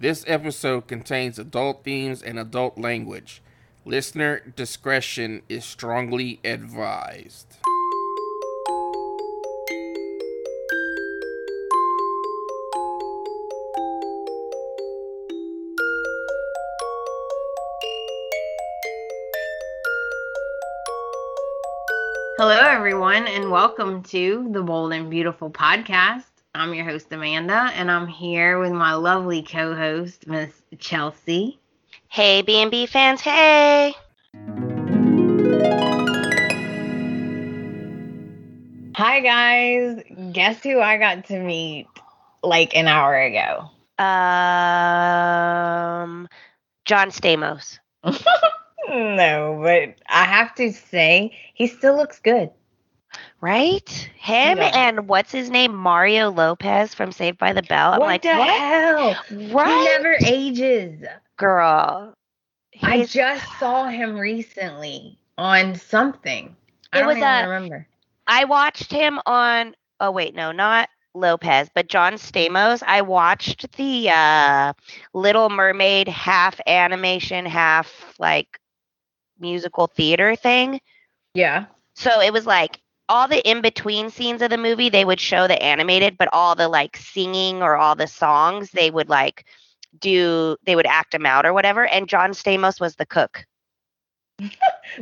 This episode contains adult themes and adult language. Listener discretion is strongly advised. Hello, everyone, and welcome to the Bold and Beautiful podcast. I'm your host, Amanda, and I'm here with my lovely co host, Miss Chelsea. Hey, B&B fans, hey! Hi, guys. Guess who I got to meet like an hour ago? Um, John Stamos. no, but I have to say, he still looks good. Right? Him Yeah. and what's his name? Mario Lopez from Saved by the Bell. I'm what like, the what? hell? Right? He never ages. Girl. I just saw him recently on something. I It don't was even a- remember. I watched him on oh wait, no, not Lopez, but John Stamos. I watched the uh Little Mermaid half animation, half like musical theater thing. Yeah. So it was like all the in between scenes of the movie they would show the animated, but all the like singing or all the songs they would like do they would act them out or whatever. And John Stamos was the cook.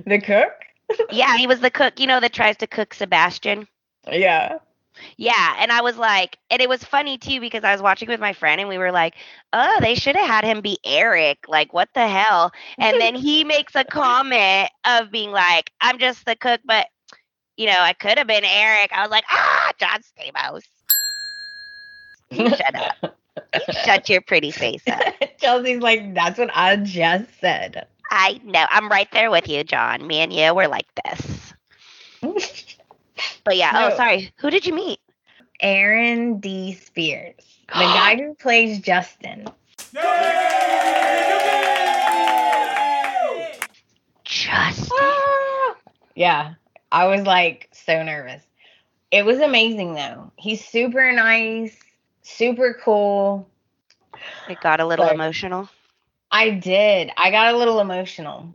The cook? Yeah, he was the cook, you know, that tries to cook Sebastian. Yeah. Yeah, and I was like, and it was funny too because I was watching with my friend and we were like, oh, they should have had him be Eric. Like, what the hell? And then he makes a comment of being like, I'm just the cook, but you know, I could have been Eric. I was like, ah, John Stamos. You shut up. You shut your pretty face up. Chelsea's like, that's what I just said. I know. I'm right there with you, John. Me and you, we're like this. But yeah, No. oh, sorry. Who did you meet? Aaron D. Spears, the guy who plays Justin. Justin. Yeah, I was like so nervous. It was amazing though. He's super nice, super cool. It got a little Sorry. emotional. I did. I got a little emotional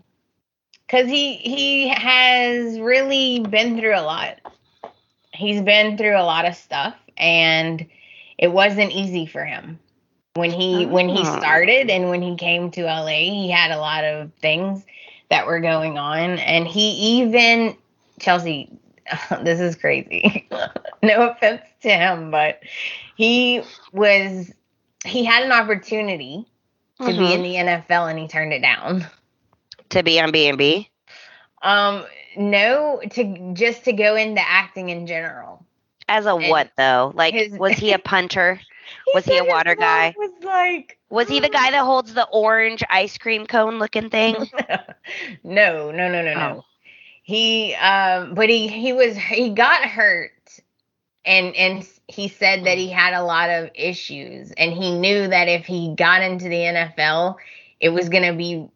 because he he has really been through a lot. He's been through a lot of stuff, and it wasn't easy for him when he when he Ah. started and when he came to LA. He had a lot of things that were going on, and he even Chelsea. This is crazy. no offense to him, but he was he had an opportunity to be Mhm. in the NFL and he turned it down. to be on B and B. Um, no, to just to go into acting in general. As a And what though? Like, his- was he a punter? Was he a water guy? Was like, Was he the guy that holds the orange ice cream cone looking thing? no, no, no, no, no. Oh. He, um, but he he was he got hurt, and and he said that he had a lot of issues, and he knew that if he got into the NFL, it was gonna be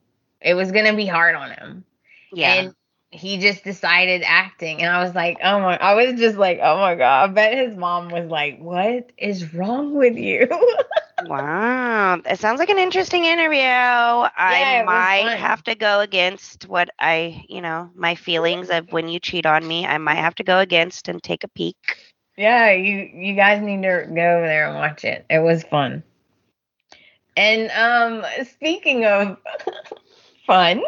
it was gonna be hard on him. Yeah. And he just decided acting. And I was like, oh my, I was just like, oh my God. I bet his mom was like, what is wrong with you? wow. It sounds like an interesting interview. I it might have to go against what I, you know, my feelings of when you cheat on me. I might have to go against and take a peek. yeah, you, you guys need to go over there and watch it. It was fun. And um, speaking of fun,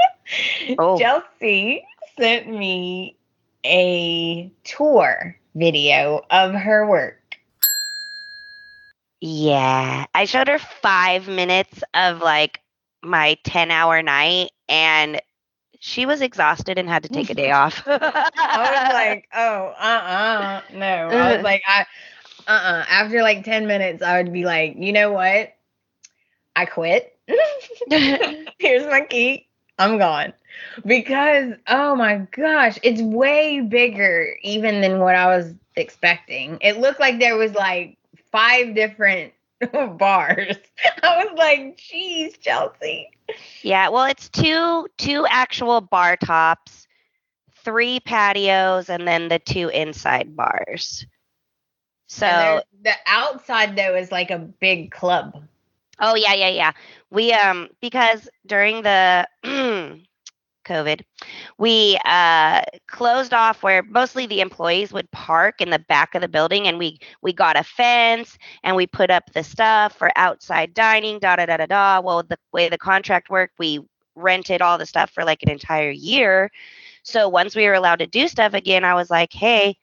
Oh. Chelsea sent me a tour video of her work. Yeah. I showed her five minutes of like my 10 hour night and she was exhausted and had to take a day off. I was like, oh, uh uh no. I was like, I, uh uh After like 10 minutes, I would be like, you know what? I quit. Here's my key. I'm gone. Because, oh my gosh, it's way bigger even than what I was expecting. It looked like there was like five different bars. I was like, geez, Chelsea. Yeah, well, it's two two actual bar tops, three patios, and then the two inside bars. So the outside though is like a big club. Oh yeah, yeah, yeah. We um because during the COVID, we uh, closed off where mostly the employees would park in the back of the building, and we we got a fence and we put up the stuff for outside dining. Da da da da da. Well, the way the contract worked, we rented all the stuff for like an entire year. So once we were allowed to do stuff again, I was like, hey,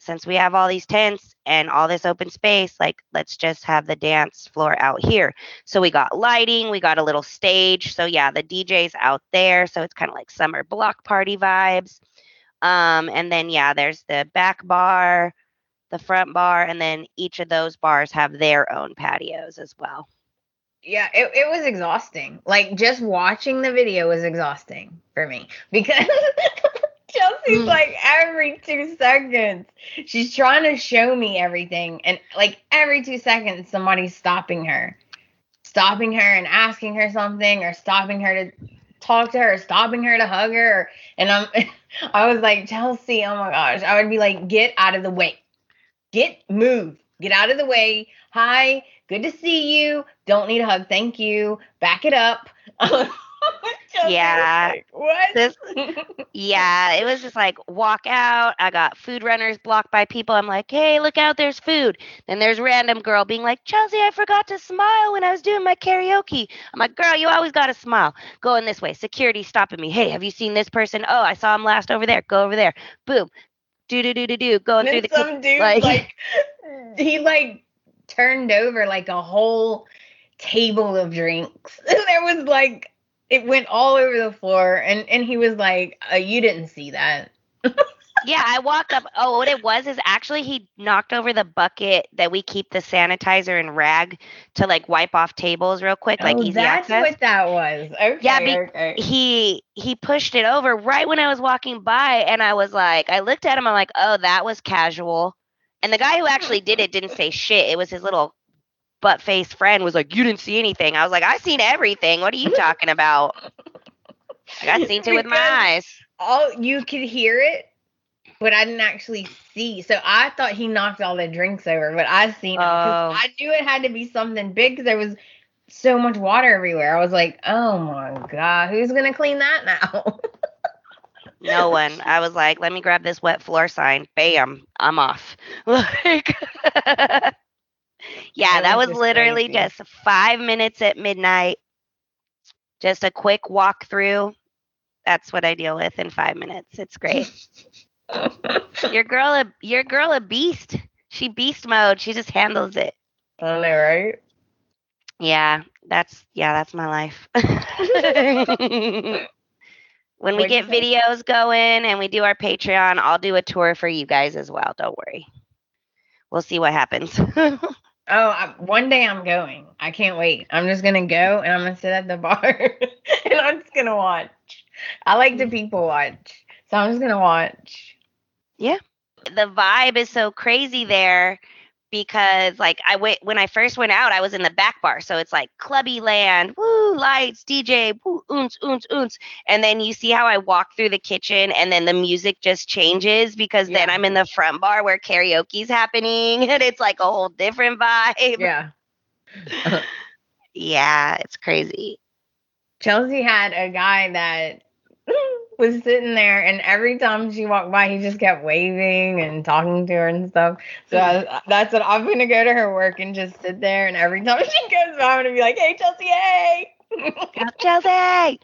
since we have all these tents and all this open space, like let's just have the dance floor out here. So we got lighting, we got a little stage. So yeah, the DJ's out there. So it's kind of like summer block party vibes. Um, and then yeah, there's the back bar, the front bar, and then each of those bars have their own patios as well. Yeah, it, it was exhausting. Like just watching the video was exhausting for me because Chelsea's mm. like every two seconds, she's trying to show me everything. And like every two seconds, somebody's stopping her, stopping her and asking her something, or stopping her to talk to her, or stopping her to hug her. And I'm, I was like, Chelsea, oh my gosh. I would be like, get out of the way. Get, move, get out of the way. Hi, good to see you. Don't need a hug. Thank you. Back it up. yeah. Like, what? This, yeah, it was just like walk out. I got food runners blocked by people. I'm like, hey, look out, there's food. Then there's random girl being like, Chelsea, I forgot to smile when I was doing my karaoke. I'm like, girl, you always got to smile. Going this way. Security stopping me. Hey, have you seen this person? Oh, I saw him last over there. Go over there. Boom. Do do do do do. Going through the some dude like, like he like turned over like a whole table of drinks. there was like it went all over the floor and and he was like uh, you didn't see that. Yeah i walked up. Oh what it was is actually he knocked over the bucket that we keep the sanitizer and rag to like wipe off tables real quick like oh, easy that's access. what that was. Okay yeah be- okay. he he pushed it over right when i was walking by and i was like i looked at him i'm like oh that was casual. And the guy who actually did it didn't say shit. It was his little butt faced friend was like, You didn't see anything. I was like, I seen everything. What are you talking about? I got seen it with my eyes. All you could hear it, but I didn't actually see. So I thought he knocked all the drinks over, but I seen it. Oh. I knew it had to be something big because there was so much water everywhere. I was like, oh my God, who's going to clean that now? no one. I was like, let me grab this wet floor sign. Bam, I'm off. Like yeah, that, was, was literally crazy. just five minutes at midnight. Just a quick walk through. That's what I deal with in five minutes. It's great. your girl, a your girl, a beast. She beast mode. She just handles it. I know, right? Yeah, that's yeah, that's my life. when we get videos going and we do our Patreon, I'll do a tour for you guys as well. Don't worry. We'll see what happens. Oh, I, one day I'm going. I can't wait. I'm just gonna go and I'm gonna sit at the bar and I'm just gonna watch. I like to people watch, so I'm just gonna watch. Yeah, the vibe is so crazy there because like I went when I first went out, I was in the back bar, so it's like clubby land, woo, lights, DJ, woo, oons, oons, oons, and then you see how I walk through the kitchen, and then the music just changes because yeah. then I'm in the front bar where karaoke's happening, and it's like a whole different vibe. Yeah, yeah, it's crazy. Chelsea had a guy that was sitting there, and every time she walked by, he just kept waving and talking to her and stuff. So I, that's what I'm gonna go to her work and just sit there, and every time she goes by, I'm gonna be like, "Hey, Chelsea, hey, Chelsea."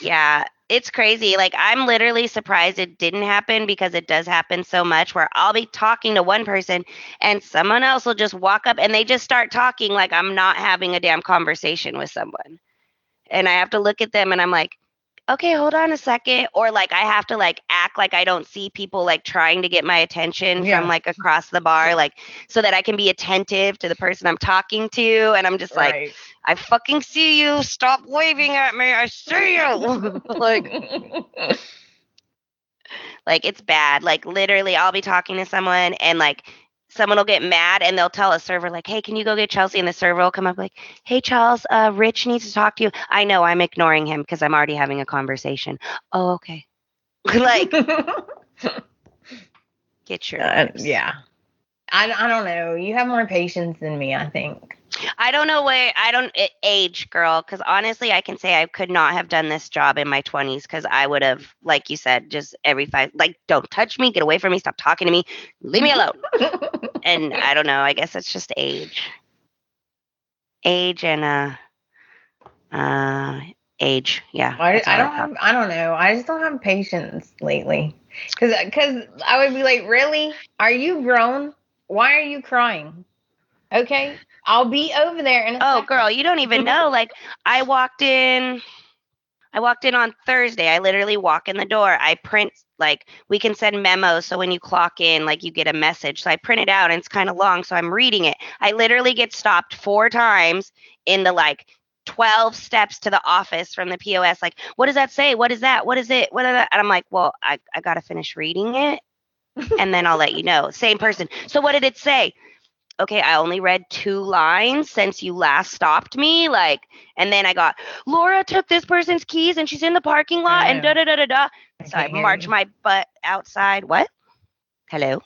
yeah, it's crazy. Like I'm literally surprised it didn't happen because it does happen so much. Where I'll be talking to one person, and someone else will just walk up and they just start talking like I'm not having a damn conversation with someone. And I have to look at them and I'm like, okay, hold on a second. Or like I have to like act like I don't see people like trying to get my attention yeah. from like across the bar, like so that I can be attentive to the person I'm talking to. And I'm just right. like, I fucking see you. Stop waving at me. I see you. like, like it's bad. Like literally, I'll be talking to someone and like someone will get mad and they'll tell a server like, "Hey, can you go get Chelsea?" And the server will come up like, "Hey, Charles, uh, Rich needs to talk to you." I know I'm ignoring him because I'm already having a conversation. Oh, okay. like, get your uh, yeah. I I don't know. You have more patience than me, I think. I don't know where I don't it, age, girl. Because honestly, I can say I could not have done this job in my twenties because I would have, like you said, just every five, like, don't touch me, get away from me, stop talking to me, leave me alone. and I don't know. I guess it's just age, age, and uh, uh, age. Yeah. I, I don't have. I don't know. I just don't have patience lately. Cause, cause I would be like, really? Are you grown? Why are you crying? Okay, I'll be over there in a Oh, second. girl, you don't even know. Like, I walked in. I walked in on Thursday. I literally walk in the door. I print like we can send memos so when you clock in like you get a message. So I print it out and it's kind of long so I'm reading it. I literally get stopped four times in the like 12 steps to the office from the POS like what does that say? What is that? What is it? What is that? And I'm like, "Well, I I got to finish reading it and then I'll let you know." Same person. So what did it say? Okay, I only read two lines since you last stopped me. Like, and then I got Laura took this person's keys and she's in the parking lot and da da da da da. So I can't hear march you. my butt outside. What? Hello?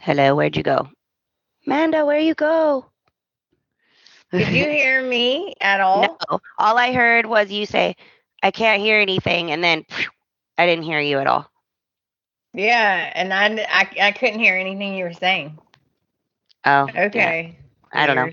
Hello, where'd you go? Amanda, where you go? Did you hear me at all? No. All I heard was you say, I can't hear anything. And then I didn't hear you at all. Yeah, and I, I I couldn't hear anything you were saying. Oh, yeah. Okay. I don't know.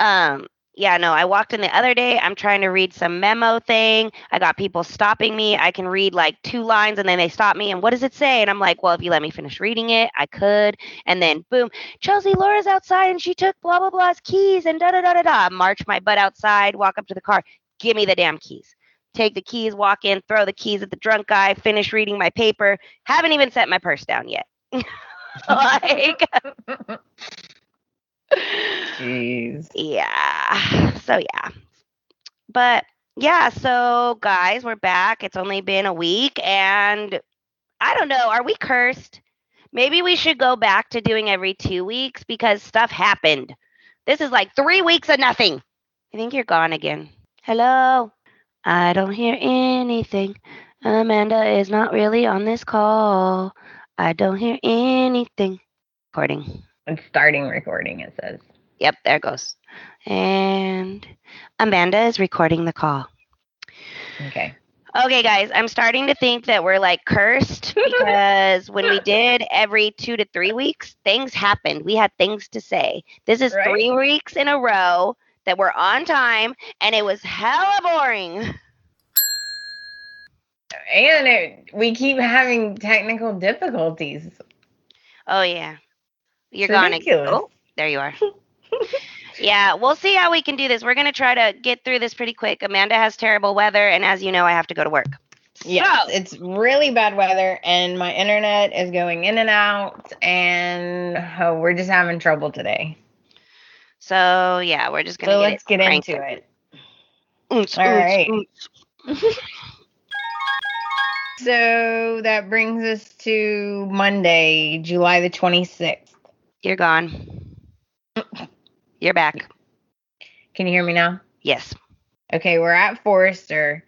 Um, yeah, no, I walked in the other day. I'm trying to read some memo thing. I got people stopping me. I can read like two lines and then they stop me. And what does it say? And I'm like, well, if you let me finish reading it, I could. And then boom, Chelsea Laura's outside and she took blah blah blah's keys and da da da da da. March my butt outside, walk up to the car, give me the damn keys. Take the keys, walk in, throw the keys at the drunk guy, finish reading my paper. Haven't even set my purse down yet. like Jeez. yeah. So yeah. But yeah so guys we're back. It's only been a week and i don't know. Are we cursed? Maybe we should go back to doing every two weeks because stuff happened. This is like three weeks of nothing. I think you're gone again. Hello? I don't hear anything. Amanda is not really on this call i don't hear anything recording It's starting recording. It says. Yep, there it goes. And Amanda is recording the call. Okay. Okay, guys, I'm starting to think that we're like cursed because when we did every two to three weeks, things happened. We had things to say. This is Right. three weeks in a row that we're on time, and it was hella boring. And it, we keep having technical difficulties. Oh, yeah. You're ridiculous. Oh, there you are. yeah, we'll see how we can do this. We're going to try to get through this pretty quick. Amanda has terrible weather, and as you know, I have to go to work. Yes, So- it's really bad weather, and my internet is going in and out, and oh, we're just having trouble today. So yeah, we're just gonna So get let's it get into it. Oonce, All right. So that brings us to Monday, July the 26th. You're gone. You're back. Can you hear me now? Yes. Okay, we're at Forrester.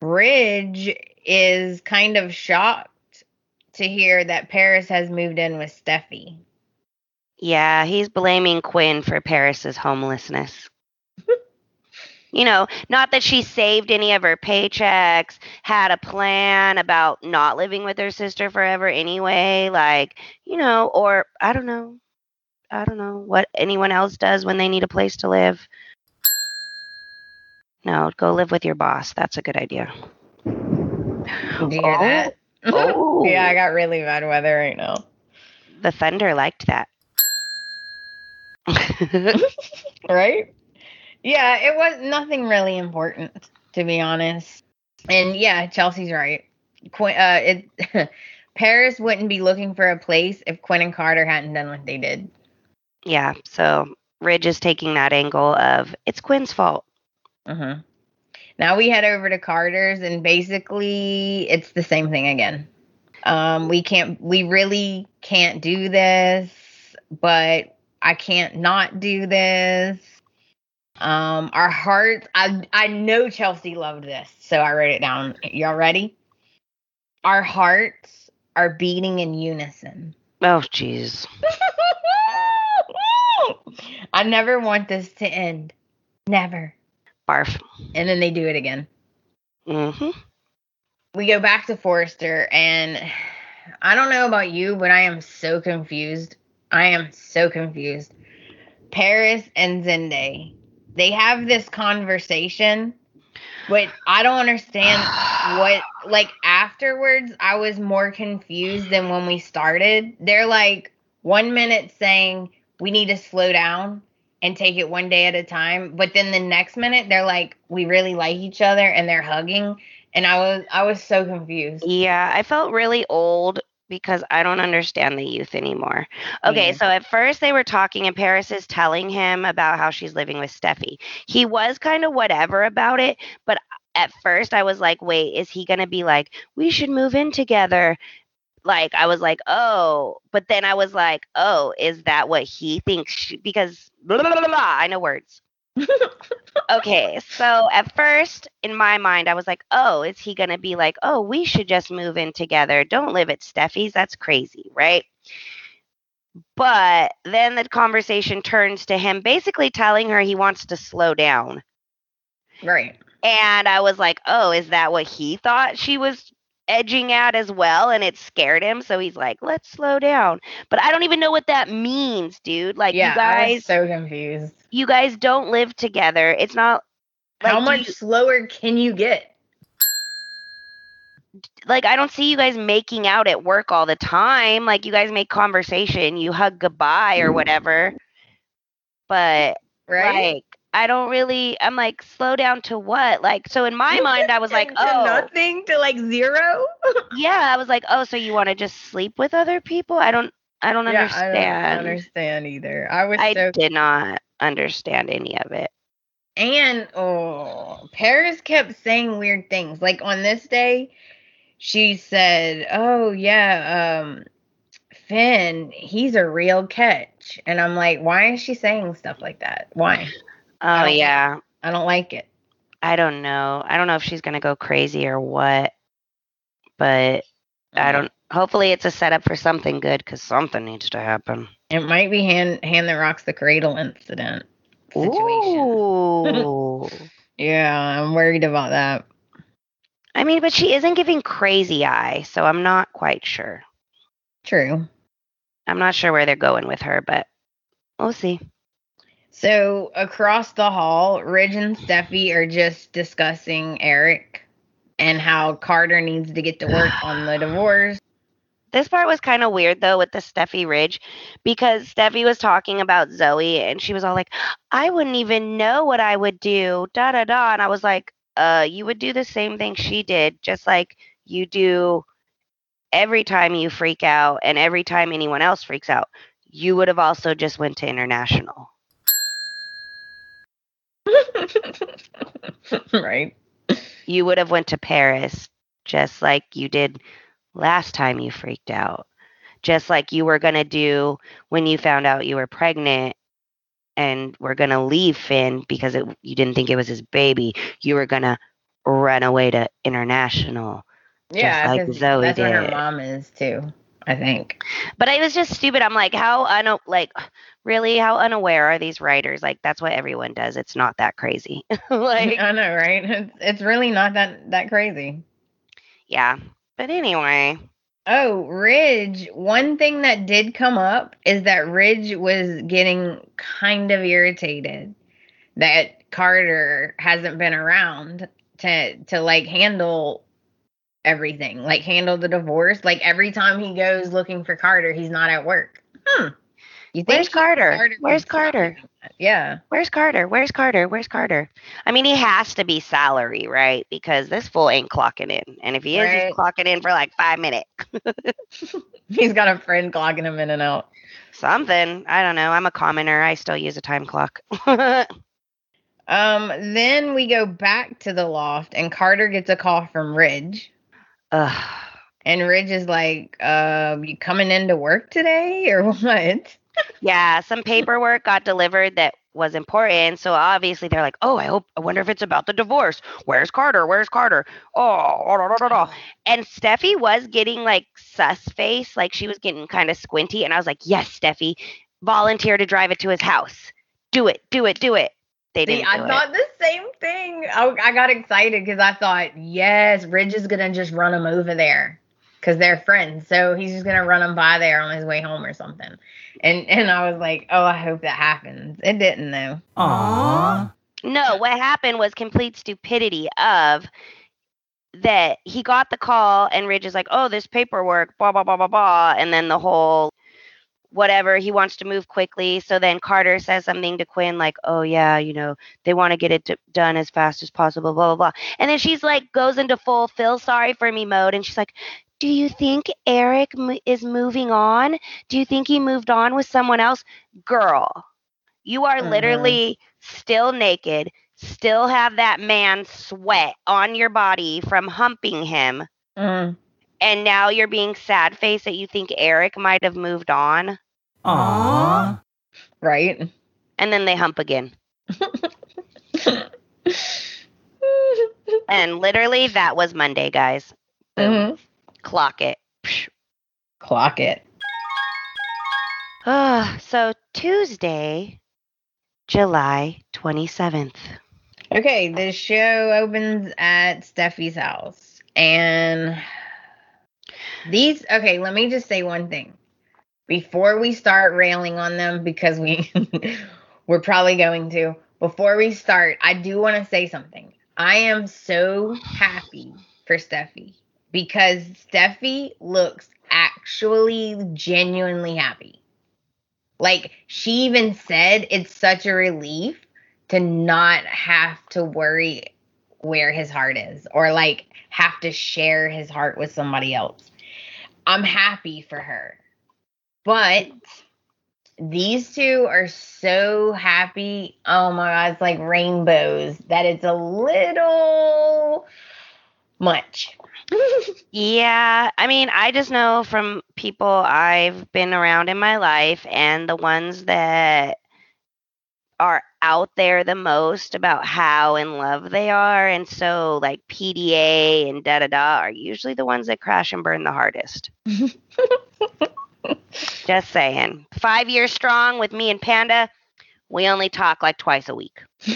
Ridge is kind of shocked to hear that Paris has moved in with Steffy. Yeah, he's blaming Quinn for Paris's homelessness. you know, not that she saved any of her paychecks, had a plan about not living with her sister forever anyway, like, you know, or I don't know. I don't know what anyone else does when they need a place to live. No, go live with your boss. That's a good idea. Do you hear Oh. that? Oh. yeah, I got really bad weather right now. The thunder liked that. Right? Yeah, it was nothing really important, to be honest. And yeah, Chelsea's right. Quinn, uh, it, Paris wouldn't be looking for a place if Quinn and Carter hadn't done what they did. yeah, so Ridge is taking that angle of it's Quinn's fault. hmm Now we head over to Carter's, and basically it's the same thing again. Um, we can't, we really can't do this, but I can't not do this. Um, our hearts, I I know Chelsea loved this, so I wrote it down. Y'all ready? Our hearts are beating in unison. Oh, jeez. I never want this to end. Never. Barf. And then they do it again. hmm We go back to Forrester, and I don't know about you, but I am so confused. I am so confused. Paris and Zende, they have this conversation, but I don't understand what, like, afterwards, I was more confused than when we started. They're like, one minute saying we need to slow down and take it one day at a time, but then the next minute, they're like, we really like each other and they're hugging and I was I was so confused. Yeah, I felt really old because I don't understand the youth anymore. Okay, Yeah. so at first they were talking, and Paris is telling him about how she's living with Steffy. He was kind of whatever about it, but at first I was like, wait, is he going to be like, we should move in together? Like, I was like, oh, but then I was like, oh, is that what he thinks? She, because blah, blah, blah, blah, blah, I know words. Okay, so at first in my mind, I was like, oh, is he going to be like, oh, we should just move in together? Don't live at Steffy's. That's crazy, right? But then the conversation turns to him basically telling her he wants to slow down. Right. And I was like, oh, is that what he thought she was edging at as well? And it scared him. So he's like, let's slow down. But I don't even know what that means, dude. Like, yeah, you guys, so confused. you guys don't live together. It's not. How like, do much you- slower can you get? like I don't see you guys making out at work all the time. Like you guys make conversation, you hug goodbye or whatever. But Right? like I don't really I'm like slow down to what? Like so in my mind I was like, To "Oh, nothing to like zero. yeah." I was like, "Oh, so you want to just sleep with other people?" I don't I don't understand Yeah, I don't understand either. I was I so did not understand any of it. and oh, Paris kept saying weird things. Like on this day, she said, "Oh yeah, um, Finn, he's a real catch," and I'm like, "Why is she saying stuff like that? Why? Oh yeah. I don't like it." I don't know. I don't know if she's going to go crazy or what. But I mm-hmm. don't hopefully it's a setup for something good cuz something needs to happen. It might be hand hand that rocks the cradle incident situation. Ooh. Yeah, I'm worried about that. I mean, but she isn't giving crazy eye, so I'm not quite sure. True. I'm not sure where they're going with her, but we'll see. So across the hall, Ridge and Steffy are just discussing Eric and how Carter needs to get to work on the divorce. This part was kind of weird though with the Steffy Ridge because Steffy was talking about Zoe and she was all like, I wouldn't even know what I would do, da da da. And I was like, uh, you would do the same thing she did, just like you do every time you freak out and every time anyone else freaks out. You would have also just went to international. right. You would have went to Paris just like you did last time you freaked out. Just like you were going to do when you found out you were pregnant and were going to leave Finn because it, you didn't think it was his baby. You were going to run away to international. Yeah, like Zoe that's what her mom is too. I think. But it was just stupid. I'm like, how un like really how unaware are these writers? Like that's what everyone does. It's not that crazy. like I know, right? It's, it's really not that that crazy. yeah. But anyway, Oh, Ridge. One thing that did come up is that Ridge was getting kind of irritated that Carter hasn't been around to to like handle everything, like handle the divorce. Like every time he goes looking for Carter, he's not at work. Hmm. You where's Carter? Carter Where's Carter? Yeah. Where's Carter? Where's Carter? Where's Carter? I mean, he has to be salary, right? Because this fool ain't clocking in. And if he is, he's clocking in for like five minutes. He's got a friend clocking him in and out. Something. I don't know. I'm a commoner. I still use a time clock. Um, then we go back to the loft and Carter gets a call from Ridge. Ugh. And Ridge is like, uh, you coming into work today or what? Yeah, some paperwork got delivered that was important. So obviously they're like, oh, I hope, I wonder if it's about the divorce. Where's Carter? Where's Carter? Oh, da, da, da, da. and Steffy was getting like sus face, like she was getting kind of squinty. And I was like, yes, Steffy, volunteer to drive it to his house. do it, do it, do it. They didn't. See, I thought it. the same thing. I, I got excited because I thought, yes, Ridge is gonna just run him over there because they're friends. So he's just gonna run him by there on his way home or something. And and I was like, oh, I hope that happens. It didn't though. Aww. No, what happened was complete stupidity of that he got the call and Ridge is like, oh, this paperwork, blah, blah, blah, blah, blah. And then the whole whatever, he wants to move quickly. So then Carter says something to Quinn like, oh, yeah, you know, they want to get it d- done as fast as possible, blah, blah, blah. And then she's like, goes into full feel sorry for me mode. And she's like, do you think Eric m- is moving on? Do you think he moved on with someone else? Girl, you are Mhm. literally still naked, still have that man sweat on your body from humping him, Mm. and now you're being sad faced that you think Eric might have moved on, Aww. Right. and then they hump again. And literally, that was Monday, guys. Mhm. Clock it. Clock it. Ah, so Tuesday, July 27th. Okay, the show opens at Steffi's house. And these okay, let me just say one thing. Before we start railing on them because we we're probably going to. Before we start, I do want to say something. I am so happy for Steffy because Steffy looks actually genuinely happy. Like she even said it's such a relief to not have to worry where his heart is or like have to share his heart with somebody else. I'm happy for her. But these two are so happy. Oh my god, it's like rainbows that it's a little much. Yeah, I mean, I just know from people I've been around in my life and the ones that are out there the most about how in love they are. And so, like, PDA and da da da are usually the ones that crash and burn the hardest. Just saying. Five years strong with me and Panda, we only talk like twice a week.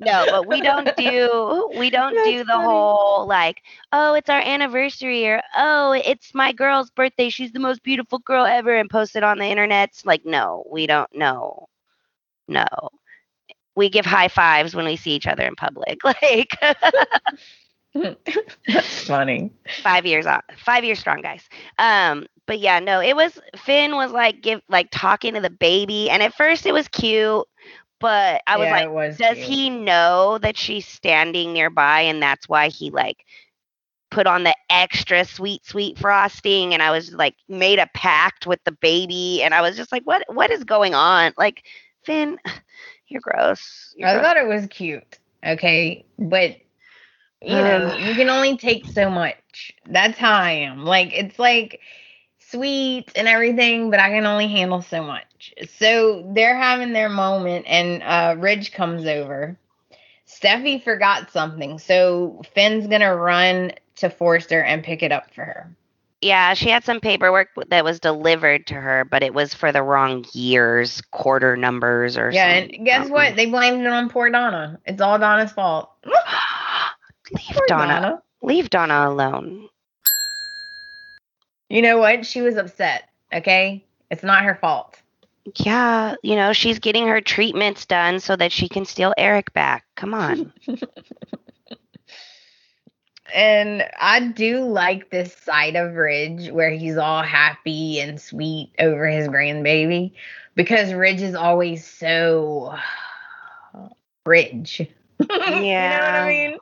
no, but we don't do we don't That's do the funny. whole like, oh, it's our anniversary or oh, it's my girl's birthday. She's the most beautiful girl ever and post it on the internet. It's Like, no, we don't know. No. We give high fives when we see each other in public. Like That's funny. five years on five years strong guys um but yeah no it was finn was like give like talking to the baby and at first it was cute but i was Yeah, like was does cute. he know that she's standing nearby and that's why he like put on the extra sweet sweet frosting and i was like made a pact with the baby and i was just like what what is going on like finn you're gross You're I gross. thought it was cute. Okay, but you know, you can only take so much. That's how I am. Like it's like sweet and everything, but I can only handle so much. So they're having their moment, and uh, Ridge comes over. Steffy forgot something, so Finn's gonna run to Forrester and pick it up for her. Yeah, she had some paperwork that was delivered to her, but it was for the wrong years, quarter numbers, or Yeah, some- and guess what? They blamed it on poor Donna. It's all Donna's fault. leave Poor Donna, leave Donna alone. You know what? She was upset. Okay, it's not her fault. Yeah, you know she's getting her treatments done so that she can steal Eric back. Come on. And I do like this side of Ridge where he's all happy and sweet over his grandbaby because Ridge is always so Ridge. Yeah. you know what I mean?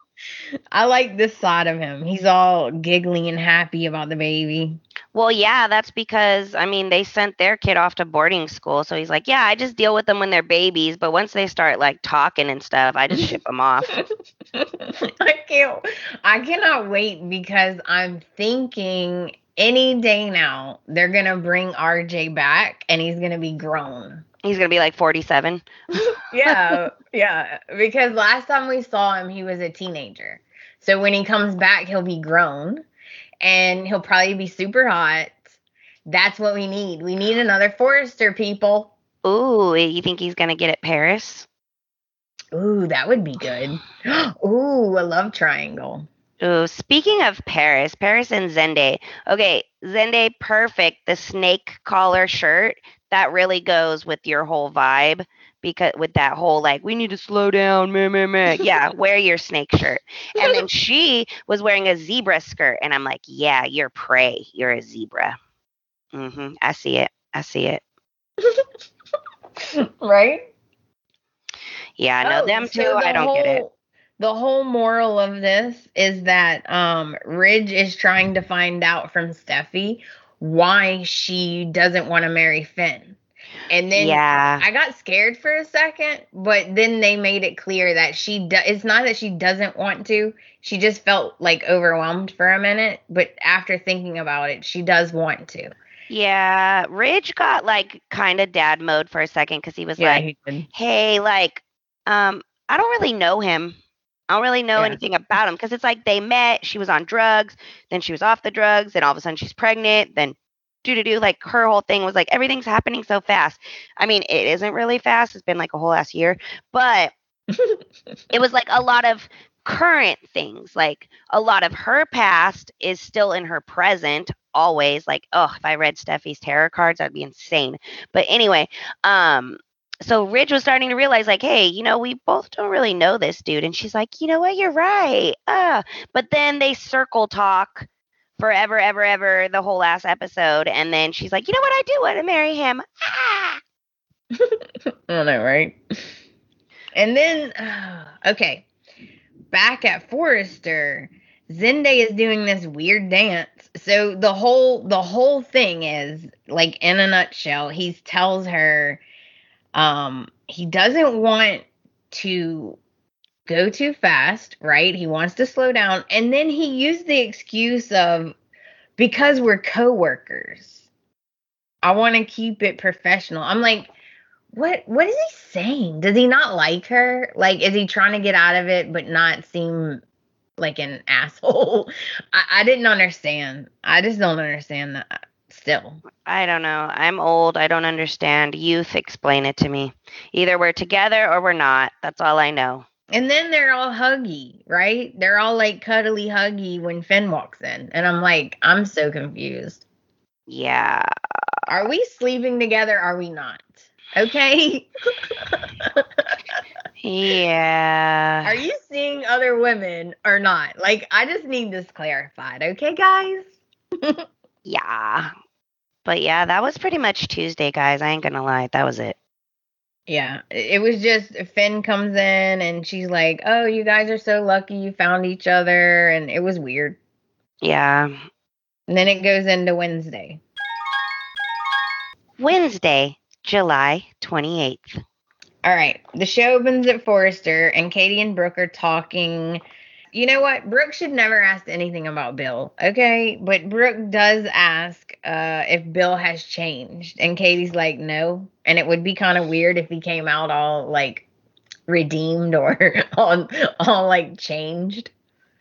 I like this side of him. He's all giggly and happy about the baby. well, yeah, that's because I mean they sent their kid off to boarding school, so he's like, yeah, I just deal with them when they're babies, but once they start like talking and stuff, I just ship them off. I can't I cannot wait because I'm thinking any day now they're gonna bring RJ back and he's gonna be grown. He's gonna be like forty-seven. yeah, yeah. Because last time we saw him, he was a teenager. So when he comes back, he'll be grown and he'll probably be super hot. That's what we need. We need another Forrester, people. Ooh, you think he's gonna get it Paris? Ooh, that would be good. Ooh, a love triangle. Ooh, speaking of Paris, Paris and Zende. Okay, Zende, perfect. The snake collar shirt that really goes with your whole vibe because with that whole like we need to slow down, meh, meh, meh. yeah, wear your snake shirt. And then she was wearing a zebra skirt, and I'm like, yeah, you're prey. You're a zebra. Mm-hmm. I see it. I see it. right? Yeah, no, Oh, them so too. the I don't get it. whole- The whole moral of this is that um Ridge is trying to find out from Steffy why she doesn't want to marry Finn. And then yeah. I got scared for a second, but then they made it clear that she do- it's not that she doesn't want to. She just felt like overwhelmed for a minute, but after thinking about it, she does want to. Yeah, Ridge got like kind of dad mode for a second because he was like, he "Hey, like, um, I don't really know him. I don't really know Yeah. anything about them because it's like they met. She was on drugs, then she was off the drugs, then all of a sudden she's pregnant, then do do do. Like her whole thing was like everything's happening so fast. I mean, it isn't really fast. It's been like a whole last year, but it was like a lot of current things like a lot of her past is still in her present always like oh if i read steffy's tarot cards that'd be insane but anyway um so ridge was starting to realize like hey you know we both don't really know this dude. And she's like you know what? You're right. Uh but then they circle talk forever ever ever the whole last episode. And then she's like you know what? I do want to marry him. Ah! I know, right? And then, okay, back at Forrester, Zende is doing this weird dance. So the whole the whole thing is like in a nutshell, he tells her um he doesn't want to go too fast, right? He wants to slow down. And then he used the excuse of because we're coworkers. I want to keep it professional. I'm like, what what is he saying? Does he not like her? Like, is he trying to get out of it but not seem like an asshole? I, I didn't understand. I just don't understand that still. I don't know. I'm old. I don't understand. Youth, explain it to me. Either we're together or we're not. That's all I know. And then they're all huggy, right? They're all like cuddly huggy when Finn walks in. And I'm like, I'm so confused. Yeah. Are we sleeping together? Are we not? Okay. Yeah. Are you seeing other women or not? Like, I just need this clarified. Okay, guys? Yeah. But yeah, that was pretty much Tuesday, guys. I ain't gonna lie. That was it. Yeah, it was just Finn comes in and she's like, "Oh, you guys are so lucky you found each other," and it was weird. Yeah. And then it goes into Wednesday. Wednesday, July 28th. All right, the show opens at Forrester, and Katie and Brooke are talking. You know what? Brooke should never ask anything about Bill, okay? But Brooke does ask uh, if Bill has changed, and Katie's like, no. And it would be kind of weird if he came out all like redeemed or all, all like changed.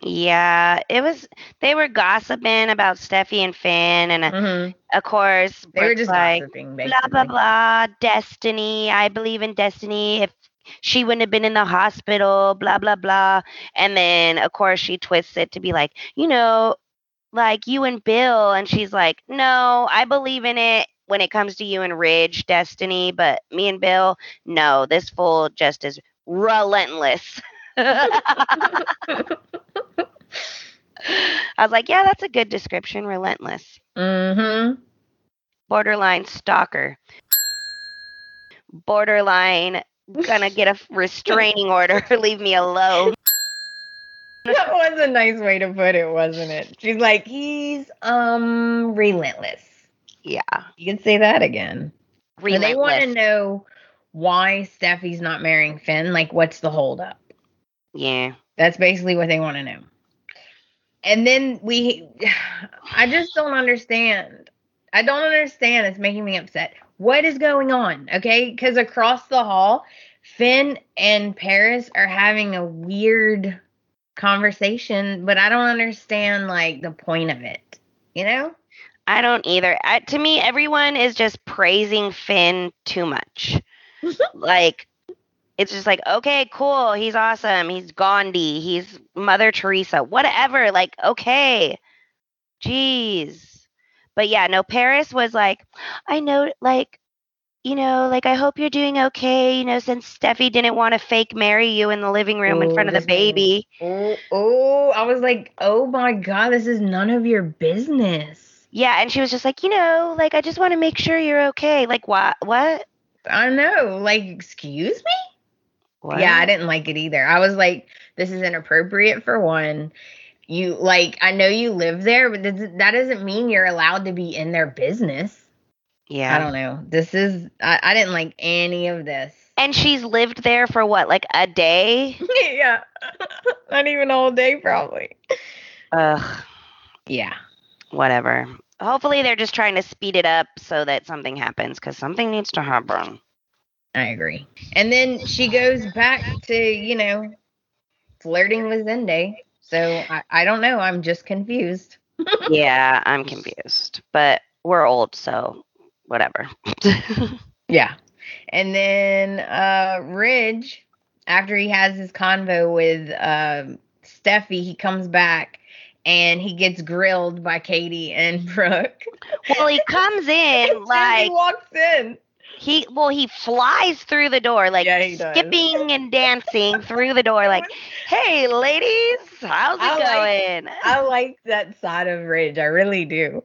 Yeah, it was. They were gossiping about Steffy and Finn, and uh, Mhm. of course, They were Brooke's just like, gossiping, blah blah blah destiny i believe in destiny if she wouldn't have been in the hospital blah blah blah. And then of course she twists it to be like you know like you and bill. And she's like no i believe in it when it comes to you and ridge destiny. But me and bill no this fool just is relentless. I was like yeah that's a good description relentless. Mm-hmm. borderline stalker, borderline gonna get a restraining order, leave me alone. That was a nice way to put it, wasn't it? She's like, he's um relentless. Yeah, You can say that again. And they want to know why Steffy's not marrying Finn. Like, what's the holdup? Yeah, That's basically what they want to know. And then we, I just don't understand. I don't understand. It's making me upset. What is going on? Okay. Because across the hall, Finn and Paris are having a weird conversation, but I don't understand like the point of it. You know? I don't either. I, to me, everyone is just praising Finn too much. like, it's just like, okay, cool. He's awesome. He's Gandhi. He's Mother Teresa. Whatever. Like, okay. Jeez. But yeah, no, Paris was like, I know, like, you know, like, I hope you're doing okay, you know, since Steffy didn't want to fake marry you in the living room in Oh, front of the baby. Oh, oh, I was like, oh my god, this is none of your business. Yeah. And she was just like, you know, like, I just want to make sure you're okay. Like, what? What? I don't know. Like, excuse me? what? Yeah, I didn't like it either. I was like, this is inappropriate for one. You like, I know you live there, but that doesn't mean you're allowed to be in their business. Yeah. I don't know. This is, I, I didn't like any of this. And she's lived there for what, like a day? yeah, not even all day, probably. Ugh, Yeah. whatever. Hopefully, they're just trying to speed it up so that something happens because something needs to happen. I agree. And then she goes back to, you know, flirting with Zende. So I, I don't know. I'm just confused. yeah, I'm confused, but we're old, so whatever. Yeah. And then uh Ridge, after he has his convo with um Steffy, he comes back and he gets grilled by Katie and Brooke. well, he comes in like he walks in. He well he flies through the door like Yeah, skipping and dancing through the door like, "Hey, ladies, how's it I like- going?" I like that side of Ridge. I really do.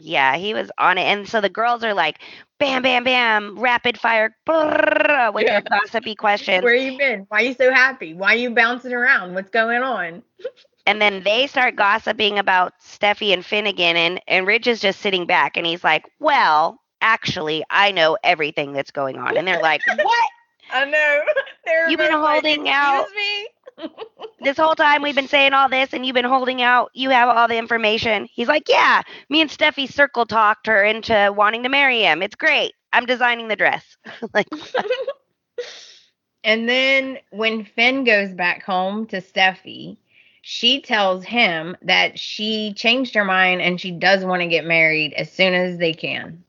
Yeah, he was on it. And so the girls are like, bam, bam, bam, rapid fire brrrr, with Yeah. their gossipy questions. Where you been? Why are you so happy? Why you bouncing around? What's going on? And then they start gossiping about Steffy and Finnegan, and, and Ridge is just sitting back and he's like, Well, actually, I know everything that's going on. And they're like, What? I know. They're You've been both like, holding out- "Excuse me?" This whole time we've been saying all this and you've been holding out, you have all the information. He's like, Yeah, me and Steffy circle talked her into wanting to marry him. It's great. I'm designing the dress. like, And then when Finn goes back home to Steffy, she tells him that she changed her mind and she does want to get married as soon as they can.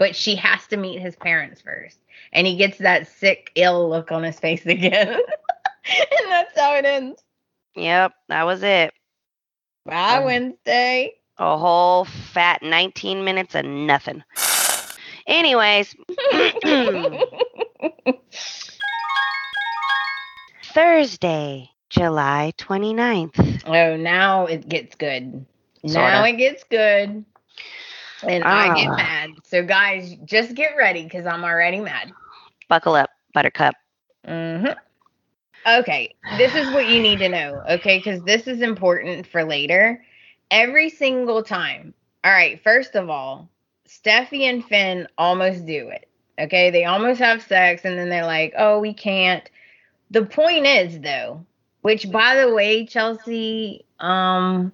But she has to meet his parents first. And he gets that sick, ill look on his face again. and that's how it ends. Yep, that was it. Bye, Um, Wednesday. A whole fat 19 minutes of nothing. Anyways, Thursday, July 29th. oh, now it gets good. Now Sorta. it gets good. And I get Ah. mad. So, guys, just get ready because I'm already mad. Buckle up, Buttercup. hmm Okay, this is what you need to know, okay? Because this is important for later. Every single time. All right, first of all, Steffy and Finn almost do it, okay? They almost have sex and then they're like, oh, we can't. The point is, though, which by the way, Chelsea, um,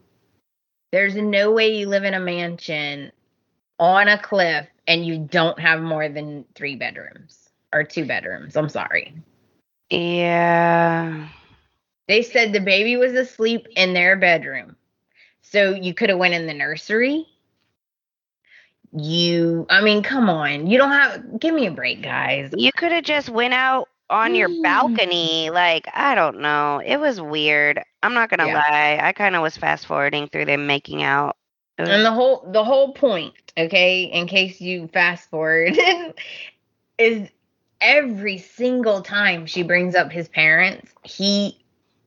there's no way you live in a mansion on a cliff and you don't have more than three bedrooms or two bedrooms. I'm sorry. Yeah. They said the baby was asleep in their bedroom. So you could have went in the nursery. You I mean, come on. You don't have give me a break, guys. You could have just went out on your Mm. balcony. Like, I don't know. It was weird. I'm not going to Yeah. lie. I kind of was fast forwarding through them making out. And the whole the whole point, okay, in case you fast forward, is every single time she brings up his parents, he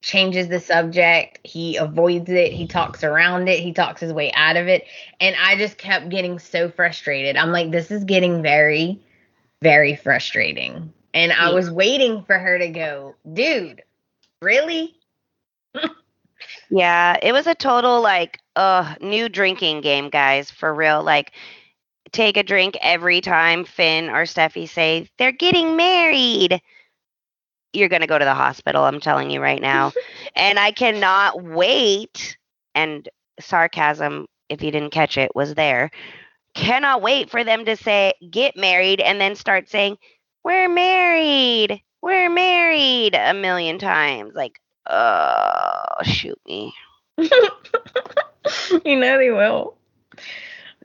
changes the subject, he avoids it, he talks around it, he talks his way out of it, and I just kept getting so frustrated. I'm like this is getting very very frustrating. And I was waiting for her to go, "Dude, really?" Yeah, it was a total like uh new drinking game, guys, for real. Like take a drink every time Finn or Steffy say they're getting married. You're going to go to the hospital, I'm telling you right now. and I cannot wait and sarcasm if you didn't catch it was there. Cannot wait for them to say get married and then start saying we're married. We're married a million times. Like Oh, shoot me. you know they will.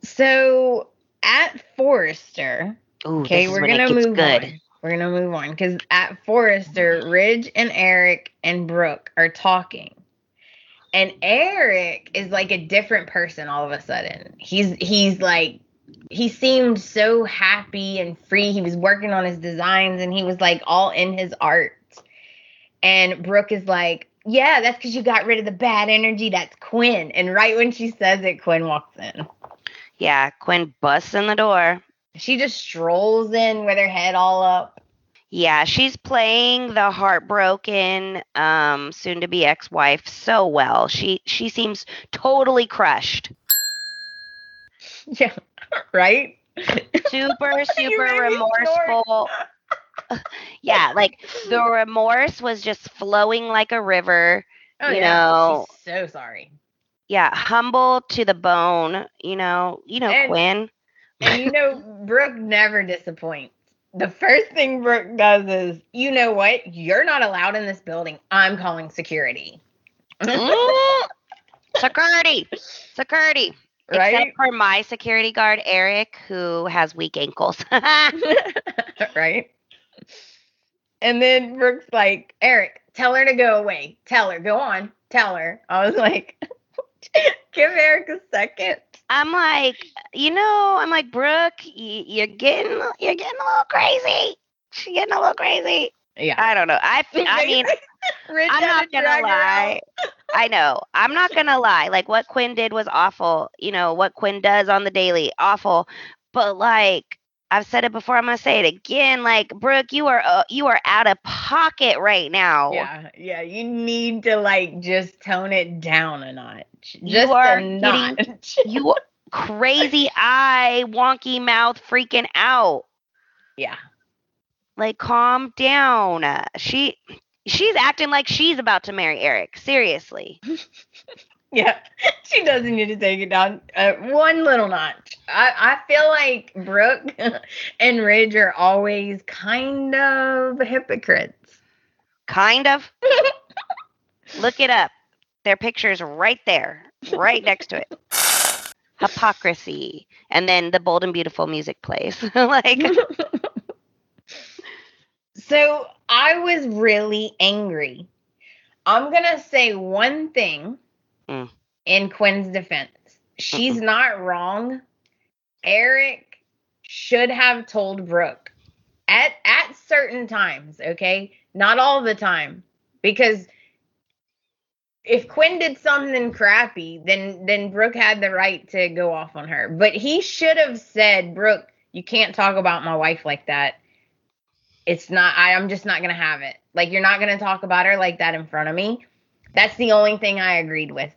So at Forrester, Ooh, okay, we're gonna move good. on. We're gonna move on because at Forrester, Ridge and Eric and Brooke are talking. And Eric is like a different person all of a sudden. He's he's like he seemed so happy and free. He was working on his designs and he was like all in his art. And Brooke is like, Yeah, that's because you got rid of the bad energy. That's Quinn. And right when she says it, Quinn walks in. Yeah, Quinn busts in the door. She just strolls in with her head all up. Yeah, she's playing the heartbroken, um, soon to be ex-wife so well. She she seems totally crushed. Yeah, right? Super, super made me snort. remorseful. yeah, like the remorse was just flowing like a river. Oh, You yeah. know- She's so sorry. Yeah, humble to the bone. You know, you know And- Quinn. And you know, Brooke never disappoints. The first thing Brooke does is, you know what? You're not allowed in this building. I'm calling security. Mm. security, security. right? Except for my security guard Eric, who has weak ankles. right? And then Brooke's like, Eric, tell her to go away. Tell her, go on, tell her. I was like, give Eric a second. I'm like, you know, I'm like, Brooke, y- you're getting, you're getting a little crazy. She's getting a little crazy. Yeah. I don't know. I, I mean, I'm not gonna lie. I know. I'm not gonna lie. Like what Quinn did was awful. You know what Quinn does on the daily, awful. But like I've said it before, I'm gonna say it again. Like Brooke, you are uh, you are out of pocket right now. Yeah, yeah. You need to like just tone it down a notch. You Just are a getting- notch. You crazy eye, wonky mouth, freaking out. yeah. Like calm down. She she's acting like she's about to marry Eric. Seriously. Yeah, she doesn't need to take it down uh, one little notch. I, I feel like Brooke and Ridge are always kind of hypocrites. Kind of. Look it up. Their picture's right there, right next to it. Hypocrisy. And then the bold and beautiful music plays. like, So I was really angry. I'm going to say one thing Mm. in Quinn's defense. She's not wrong. Eric should have told Brooke at at certain times, okay? Not all the time. Because if Quinn did something crappy, then then Brooke had the right to go off on her. But he should have said, Brooke, you can't talk about my wife like that. It's not I, I'm just not gonna have it. Like you're not gonna talk about her like that in front of me. That's the only thing I agreed with.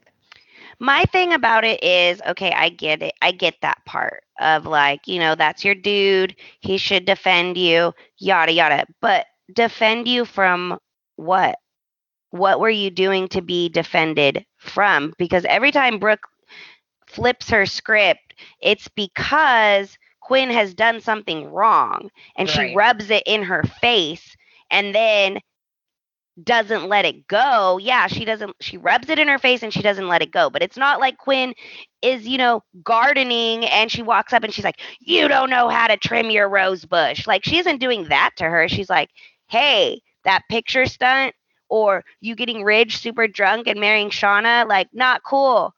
my thing about it is okay, I get it. I get that part of like, you know, that's your dude. He should defend you, yada, yada. But defend you from what? What were you doing to be defended from? Because every time Brooke flips her script, it's because Quinn has done something wrong and she rubs it in her face and then doesn't let it go. Yeah, she doesn't she rubs it in her face and she doesn't let it go. But it's not like Quinn is, you know, gardening and she walks up and she's like, "You don't know how to trim your rose bush." Like she isn't doing that to her. She's like, "Hey, that picture stunt or you getting Ridge super drunk and marrying Shauna, like not cool."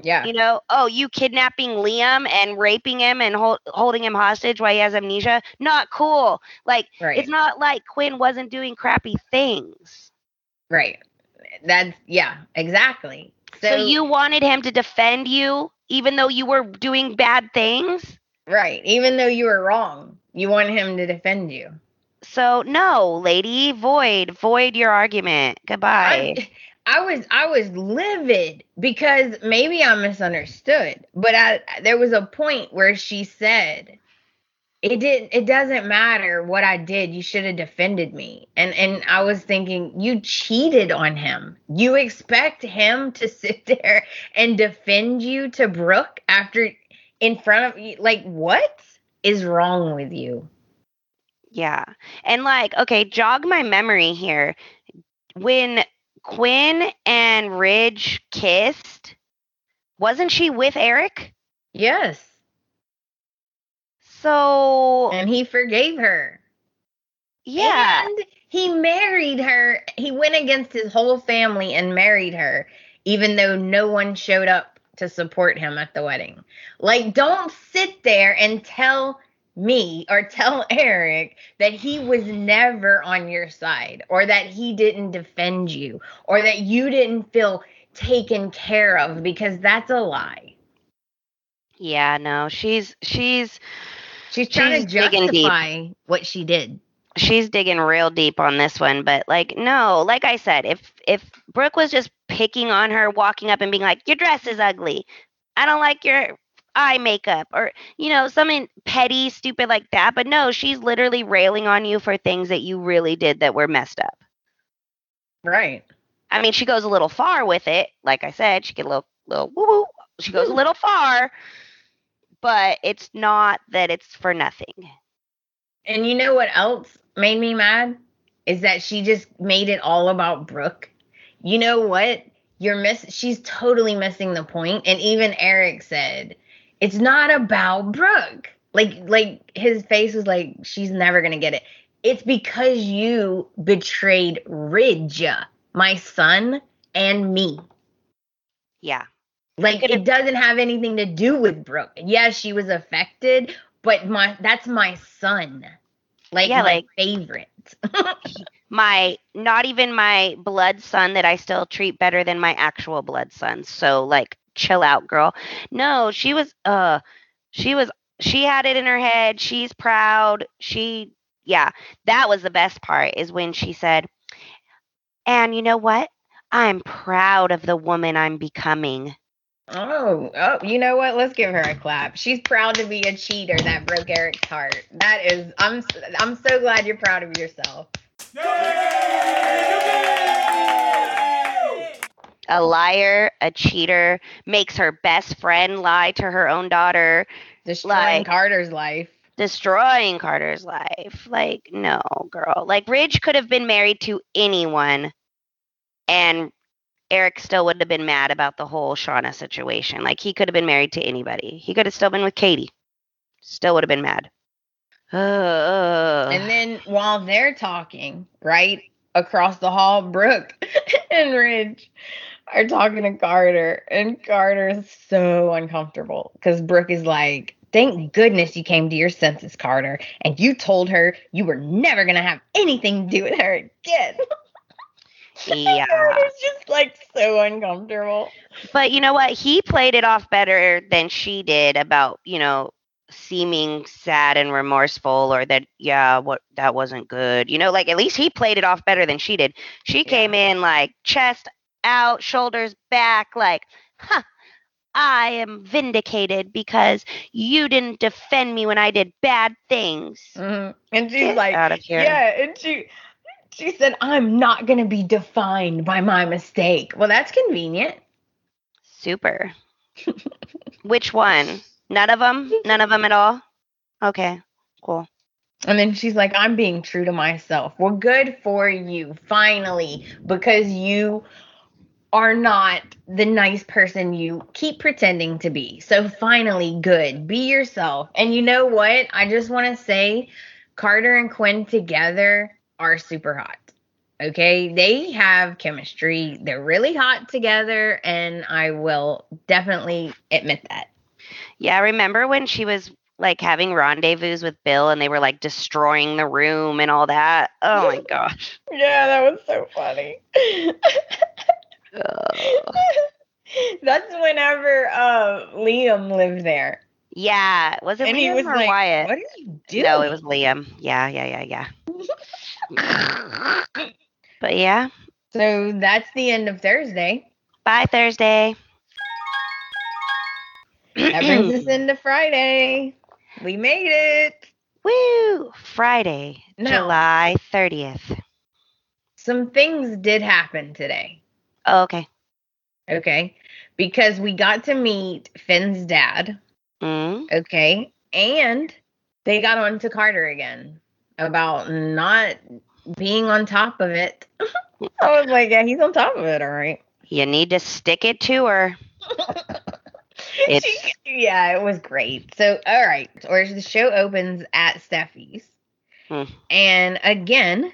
Yeah. You know, oh, you kidnapping Liam and raping him and hol- holding him hostage while he has amnesia, not cool. Like Right. it's not like Quinn wasn't doing crappy things. right. That's yeah, exactly. So, you wanted him to defend you even though you were doing bad things? right, even though you were wrong, you want him to defend you. So no, lady, void, void your argument. Goodbye. I, I was I was livid because maybe I misunderstood, but I there was a point where she said it didn't it doesn't matter what I did, you should have defended me. And and I was thinking you cheated on him. You expect him to sit there and defend you to Brooke after in front of you like what is wrong with you? Yeah. And like, okay, jog my memory here. When Quinn and Ridge kissed, wasn't she with Eric? Yes. So and he forgave her. yeah, And he married her. He went against his whole family and married her, even though no one showed up to support him at the wedding. Like, don't sit there and tell me or tell Eric that he was never on your side or that he didn't defend you or that you didn't feel taken care of because that's a lie. yeah, no, she's she's She's trying She's to justify what she did. she's digging real deep on this one, but like no, like I said, if if Brooke was just picking on her, walking up and being like, "Your dress is ugly. I don't like your eye makeup," or you know, something petty, stupid like that. But no, she's literally railing on you for things that you really did that were messed up. Right. I mean, she goes a little far with it. Like I said, she get a little little woo woo. She goes a little far, but it's not that it's for nothing. And you know what else made me mad? Is that she just made it all about Brooke. You know what? You're miss she's totally missing the point. And even Eric said, it's not about Brooke. Like like his face was like, she's never gonna get it. It's because you betrayed Ridge, my son, and me. Yeah. Like it doesn't have anything to do with Brooke. Yes, she was affected, but my that's my son. Like Yeah, my like- favorite. my not even my blood son that I still treat better than my actual blood son. So like chill out, girl. No, she was uh she was she had it in her head. She's proud. She yeah, that was the best part is when she said, "And you know what? I'm proud of the woman I'm becoming." Oh, oh, you know what? Let's give her a clap. She's proud to be a cheater that broke Eric's heart. That is I'm I'm so glad you're proud of yourself. A liar, a cheater, makes her best friend lie to her own daughter. Destroying Like- Carter's life. destroying Carter's life. Like, no, girl. Like, Ridge could have been married to anyone, and Eric still would have been mad about the whole Shauna situation. Like, he could have been married to anybody. He could have still been with Katie. Still would have been mad. Ugh. And then while they're talking, right across the hall, Brooke and Ridge are talking to Carter, and Carter is so uncomfortable because Brooke is like, Thank goodness you came to your senses, Carter, and you told her you were never gonna have anything to do with her again. yeah. Carter's just like so uncomfortable. But you know what? He played it off better than she did about, you know, seeming sad and remorseful or that yeah, what that wasn't good. You know, like at least he played it off better than she did. She came in like chest out, shoulders back like, "Huh, I am vindicated because you didn't defend me when I did bad things." Mhm. And she's Get like, out of here. Yeah, and she she said, I'm not gonna be defined by my mistake. Well, that's convenient. Super. Which one? None of them? None of them at all? Okay. Cool. And then she's like, I'm being true to myself. Well, good for you, finally, because you are not the nice person you keep pretending to be. So, finally, good. Be yourself. And you know what? I just want to say Carter and Quinn together are super hot. Okay. They have chemistry. They're really hot together. And I will definitely admit that. Yeah, remember when she was like having rendezvous with Bill and they were like destroying the room and all that? Oh my gosh. Yeah, that was so funny. That's whenever uh, Liam lived there. Yeah, was it and he Liam was or like, Wyatt? What are you doing? No, it was Liam. Yeah, yeah, yeah, yeah. but yeah, So that's the end of Thursday. bye Thursday. That brings us into Friday. We made it. Woo! Friday, No. July 30th. Some things did happen today. Oh, okay. Okay. Because we got to meet Finn's dad. Mm. Okay. And they got on to Carter again about not being on top of it. I was like, yeah, he's on top of it. All right. You need to stick it to her. She- yeah, it was great. So, all right, or the show opens at Steffy's, Hmm. and again,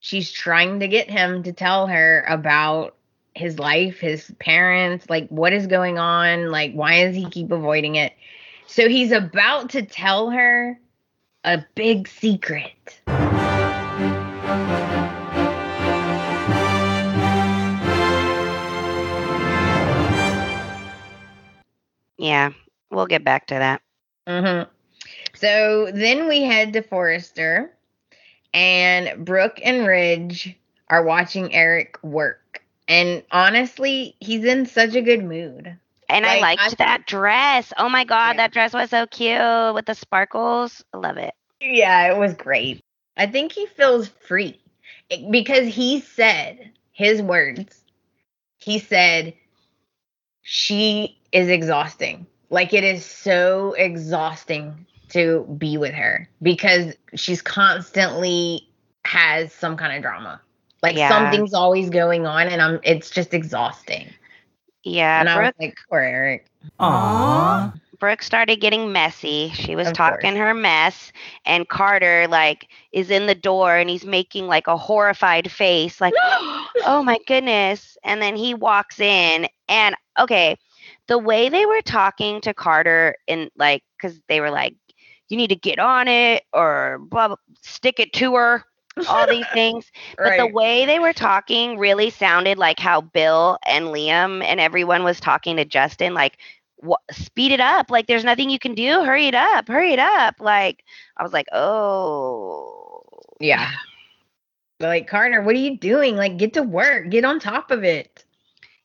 she's trying to get him to tell her about his life, his parents, like what is going on, like why does he keep avoiding it? So he's about to tell her a big secret. yeah. We'll get back to that. hmm So then we head to Forrester, and Brooke and Ridge are watching Eric work. And honestly, he's in such a good mood. And I liked I- that dress. Oh my god, Yeah. that dress was so cute with the sparkles. I love it. Yeah, it was great. I think he feels free because he said his words. He said, She is exhausting. Like, it is so exhausting to be with her because she's constantly has some kind of drama. Like, Yeah. something's always going on, and I'm, it's just exhausting. Yeah, and I was Brooke, like, Poor Eric. Aww. Brooke started getting messy. She was Of talking course. her mess, and Carter like is in the door and he's making like a horrified face, like, "Oh my goodness!" And then he walks in, and okay, the way they were talking to Carter and like, because they were like, "You need to get on it," or blah, blah stick it to her. All these things. But the way they were talking really sounded like how Bill and Liam and everyone was talking to Justin, like, wha speed it up. Like, there's nothing you can do. Hurry it up. Hurry it up. Like, I was like, oh. Yeah. Like Carter, what are you doing? Like, get to work. Get on top of it.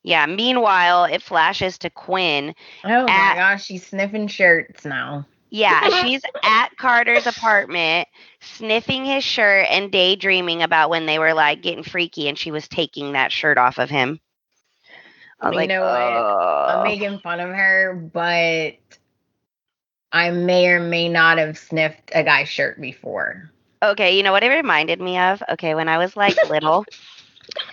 Yeah. Meanwhile, it flashes to Quinn. Oh my gosh, she's sniffing shirts now. Yeah, she's at Carter's apartment, sniffing his shirt and daydreaming about when they were like getting freaky and she was taking that shirt off of him. I was You like, know what? I'm "Oh." making fun of her, but I may or may not have sniffed a guy's shirt before. Okay, you know what it reminded me of? Okay, when I was like little,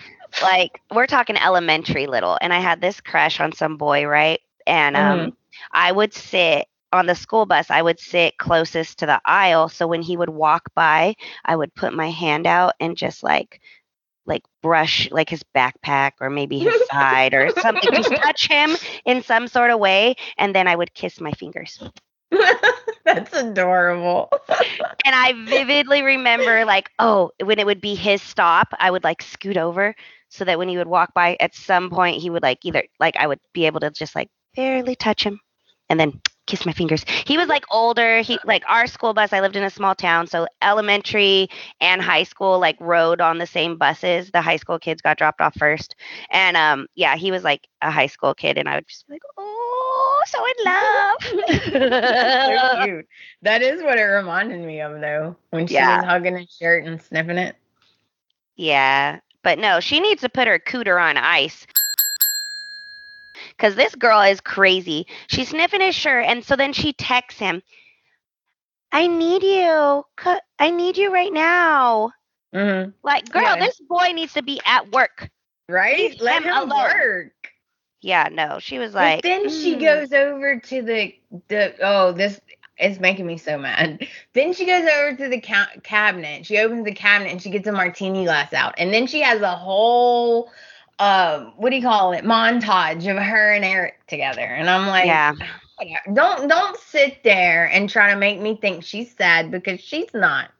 like we're talking elementary little, and I had this crush on some boy, right? And um, I would sit on the school bus, I would sit closest to the aisle. So when he would walk by, I would put my hand out and just like, like brush like his backpack or maybe his side or something, just touch him in some sort of way, and then I would kiss my fingers. That's adorable. And I vividly remember, like, oh, when it would be his stop, I would like scoot over so that when he would walk by, at some point, he would like either, like, I would be able to just like barely touch him and then kiss my fingers. He was like older. He, like, our school bus, I lived in a small town. So elementary and high school, like, rode on the same buses. The high school kids got dropped off first. And, um, yeah, he was like a high school kid. And I would just be like, oh, so in love. so cute. That is what it reminded me of, though, when she Yeah. was hugging his shirt and sniffing it. Yeah, but no, she needs to put her cooter on ice. Because this girl is crazy. She's sniffing his shirt, and so then she texts him, I need you. I need you right now. hmm Like, girl, Yeah. this boy needs to be at work. Right? Leave Let him him work. Yeah, no, she was like, but then she "Mm." goes over to the the oh this is making me so mad. Then she goes over to the ca- cabinet. She opens the cabinet and she gets a martini glass out, and then she has a whole um what do you call it montage of her and Eric together. And I'm like, Yeah. don't don't sit there and try to make me think she's sad because she's not.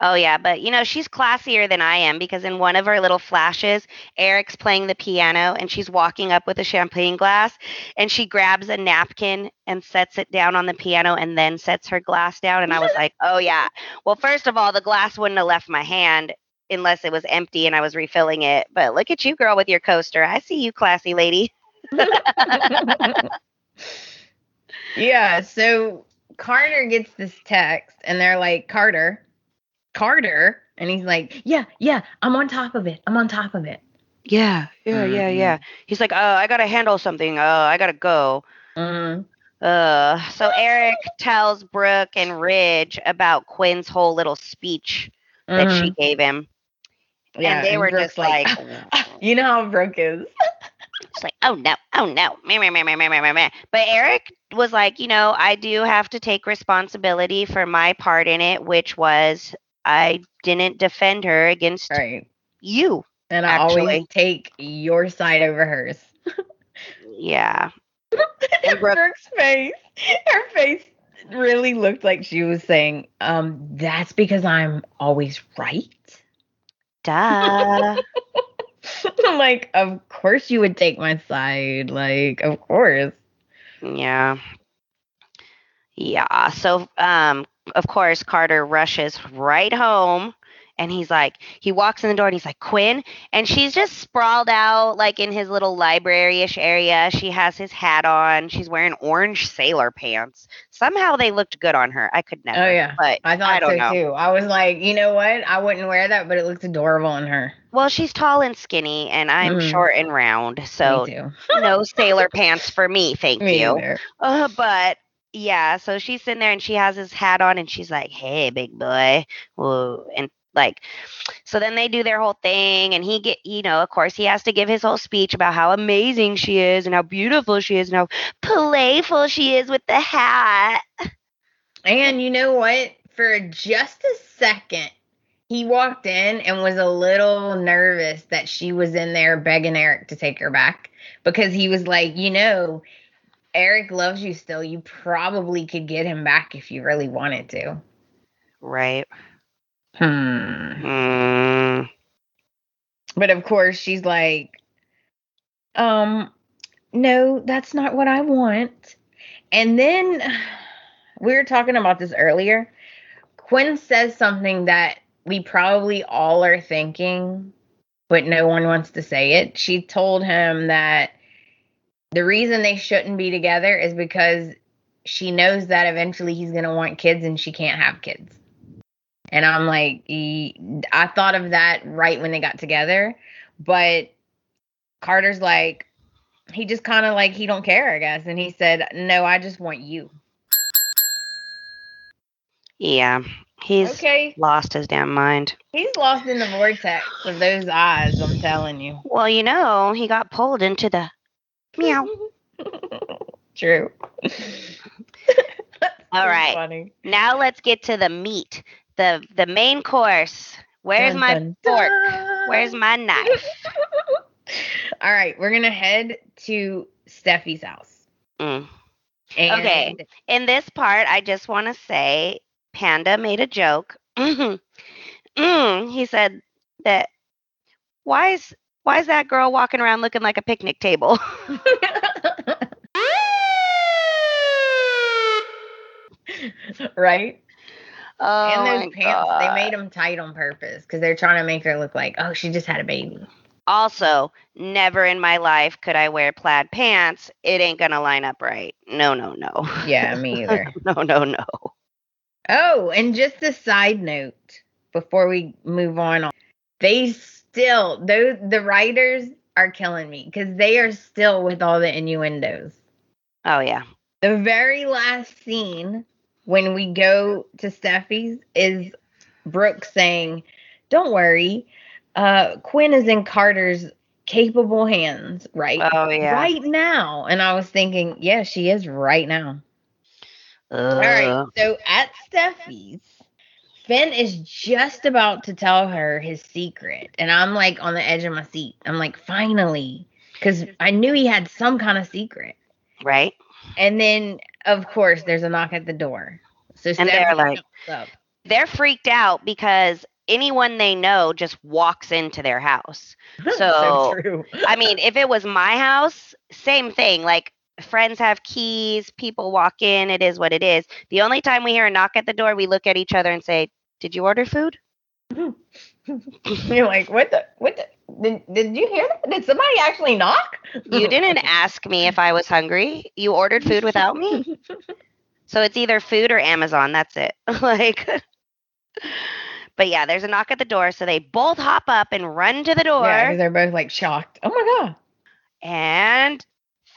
Oh yeah, but you know, she's classier than I am because in one of her little flashes, Eric's playing the piano and she's walking up with a champagne glass and she grabs a napkin and sets it down on the piano and then sets her glass down and I was like, "Oh yeah. Well, first of all, the glass wouldn't have left my hand unless it was empty and I was refilling it. But look at you girl with your coaster. I see you classy lady. yeah, so Carter gets this text and they're like, Carter, Carter. And he's like, Yeah, yeah, I'm on top of it. I'm on top of it. Yeah, yeah, yeah, yeah. He's like, "Oh, I got to handle something. Oh, I got to go." Mhm. Uh, so Eric tells Brooke and Ridge about Quinn's whole little speech that she gave him. Yeah, and they and were Brooke's just like, like you know how Brooke is. It's like, oh no, oh no, meh, meh, meh, meh, meh, meh, meh. But Eric was like, you know, I do have to take responsibility for my part in it, which was I didn't defend her against right. you. And I actually. always take your side over hers. yeah. and Brooke- Brooke's face, her face really looked like she was saying, um, that's because I'm always right. Duh. I'm like, of course you would take my side. Like, of course. Yeah. Yeah. So, um, of course, Carter rushes right home and he's like, he walks in the door and he's like, Quinn. And she's just sprawled out like in his little library ish area. She has his hat on. She's wearing orange sailor pants. Somehow they looked good on her. I could never. Oh, yeah. But I thought I don't so know. too. I was like, you know what? I wouldn't wear that, but it looks adorable on her. Well, she's tall and skinny and I'm Mhm. short and round. So, no sailor pants for me. Thank Me you. Uh, but yeah, so she's sitting there and she has his hat on and she's like, "Hey, big boy," Whoa. and like, so then they do their whole thing and he get, you know, of course he has to give his whole speech about how amazing she is and how beautiful she is and how playful she is with the hat. And you know what? For just a second, he walked in and was a little nervous that she was in there begging Eric to take her back because he was like, you know, Eric loves you still. You probably could get him back if you really wanted to. Right. Hmm. Mm, But of course, she's like, um, no, that's not what I want. And then we were talking about this earlier. Quinn says something that we probably all are thinking, but no one wants to say it. She told him that the reason they shouldn't be together is because she knows that eventually he's going to want kids and she can't have kids. And I'm like, I thought of that right when they got together, but Carter's like, he just kind of like he don't care, I guess. And he said, "No, I just want you." yeah, he's okay, lost his damn mind. he's lost in the vortex of those eyes. I'm telling you. Well, you know, he got pulled into the meow. True. All right. Funny. Now let's get to the meat, the the main course. Where's Dun, my dun, fork? dun. Where's my knife? All right, we're gonna head to Steffy's house. Mm. And Okay. In this part, I just want to say, Panda made a joke. Mm, he said that why is why is that girl walking around looking like a picnic table? right? Oh and those pants, they made them tight on purpose because they're trying to make her look like, oh, she just had a baby. Also, never in my life could I wear plaid pants. It ain't gonna line up right. No, no, no. Yeah, me either. no, no, no. Oh, and just a side note before we move on, they still those the writers are killing me because they are still with all the innuendos. Oh yeah. The very last scene when we go to Steffy's is Brooke saying, "Don't worry, uh, Quinn is in Carter's capable hands, right? Oh yeah. Right now." And I was thinking, yeah, she is right now. All right. So at Steffy's, Finn is just about to tell her his secret. And I'm like on the edge of my seat. I'm like, finally. Because I knew he had some kind of secret. Right. And then, of course, there's a knock at the door. So And they're like- They're freaked out because anyone they know just walks into their house. So- true. I mean, if it was my house, same thing. Like friends have keys, people walk in, it is what it is. The only time we hear a knock at the door, we look at each other and say, "Did you order food?" You're like, what the? What the? Did, did you hear that? Did somebody actually knock? You didn't ask me if I was hungry. You ordered food without me. So it's either food or Amazon. That's it. like But yeah, there's a knock at the door, so they both hop up and run to the door. Yeah, they're both like shocked. Oh my god, and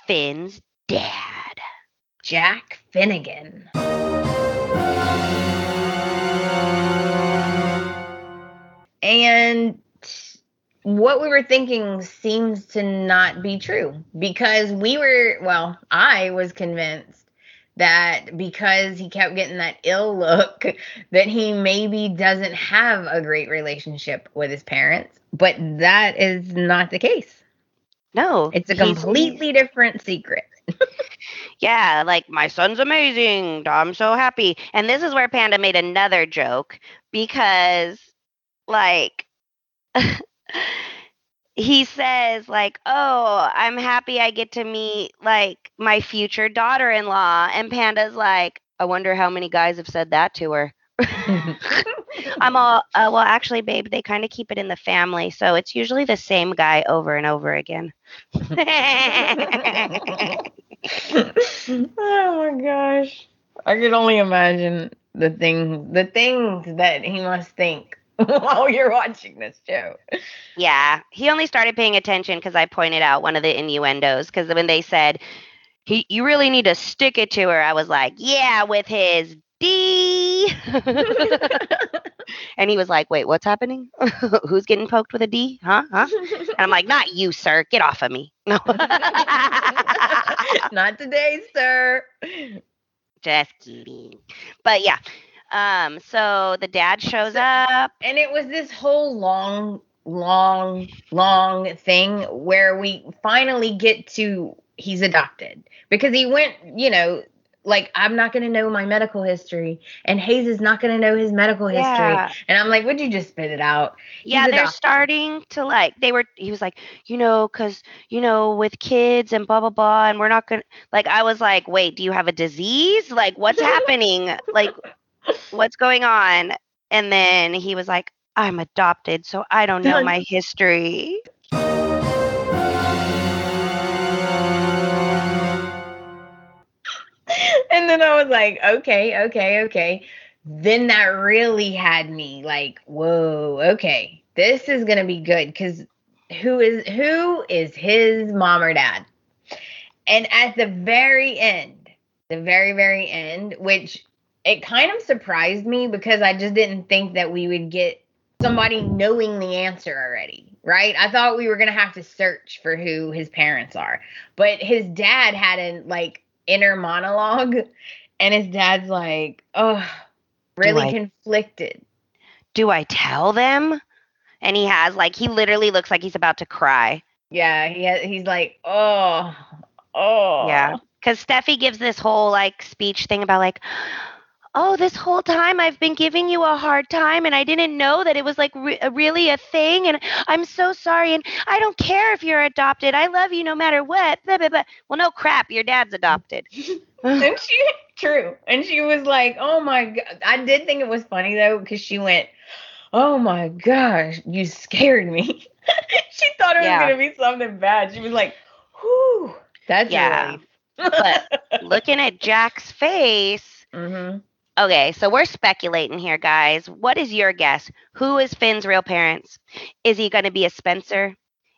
Finn's dad. Jack Finnegan. And what we were thinking seems to not be true because we were, well, I was convinced that because he kept getting that ill look, that he maybe doesn't have a great relationship with his parents. But that is not the case. No, It's a completely different secret. Yeah, like my son's amazing. I'm so happy. And this is where Panda made another joke because like he says like, "Oh, I'm happy I get to meet like my future daughter-in-law." And Panda's like, "I wonder how many guys have said that to her." I'm all, uh, well, actually, babe, they kind of keep it in the family, so it's usually the same guy over and over again. oh my gosh. I could only imagine the things the things that he must think while you're watching this show. Yeah, he only started paying attention because I pointed out one of the innuendos. Because when they said, "He, you really need to stick it to her," I was like, "Yeah, with his D." and he was like, "Wait, what's happening? Who's getting poked with a D? Huh? Huh?" And I'm like, "Not you, sir. Get off of me." No, Not today, sir. just kidding. But yeah, um, so the dad shows So- up. And it was this whole long, long, long thing where we finally get to he's adopted because he went, you know, like I'm not going to know my medical history, and Hayes is not going to know his medical history. Yeah. And I'm like, would you just spit it out? yeah He's they're adopted. starting to like they were he was like you know because you know with kids and blah blah blah and we're not gonna like i was like wait do you have a disease like what's happening like what's going on and then he was like i'm adopted so i don't know my history and then I was like, okay, okay, okay. Then that really had me like, whoa, okay, this is gonna be good because who is who is his mom or dad? And at the very end, the very very end, which it kind of surprised me because I just didn't think that we would get somebody knowing the answer already, right? I thought we were gonna have to search for who his parents are, but his dad had an like inner monologue, and his dad's like, oh, really I- conflicted. do i tell them and he has like he literally looks like he's about to cry Yeah, he ha- he's like, oh, oh, Yeah. Because Steffy gives this whole like speech thing about like, oh, this whole time I've been giving you a hard time and I didn't know that it was like re- really a thing and I'm so sorry and I don't care if you're adopted. I love you no matter what. Blah, blah, blah. Well, no crap. Your dad's adopted. And she, true, and she was like, oh my god. I did think it was funny though because she went, oh my gosh, you scared me. she thought it was Yeah. gonna be something bad. She was like, whew, that's Yeah. relief. But looking at Jack's face. hmm Okay, so we're speculating here, guys. What is your guess? Who is Finn's real parents? Is he going to be a Spencer?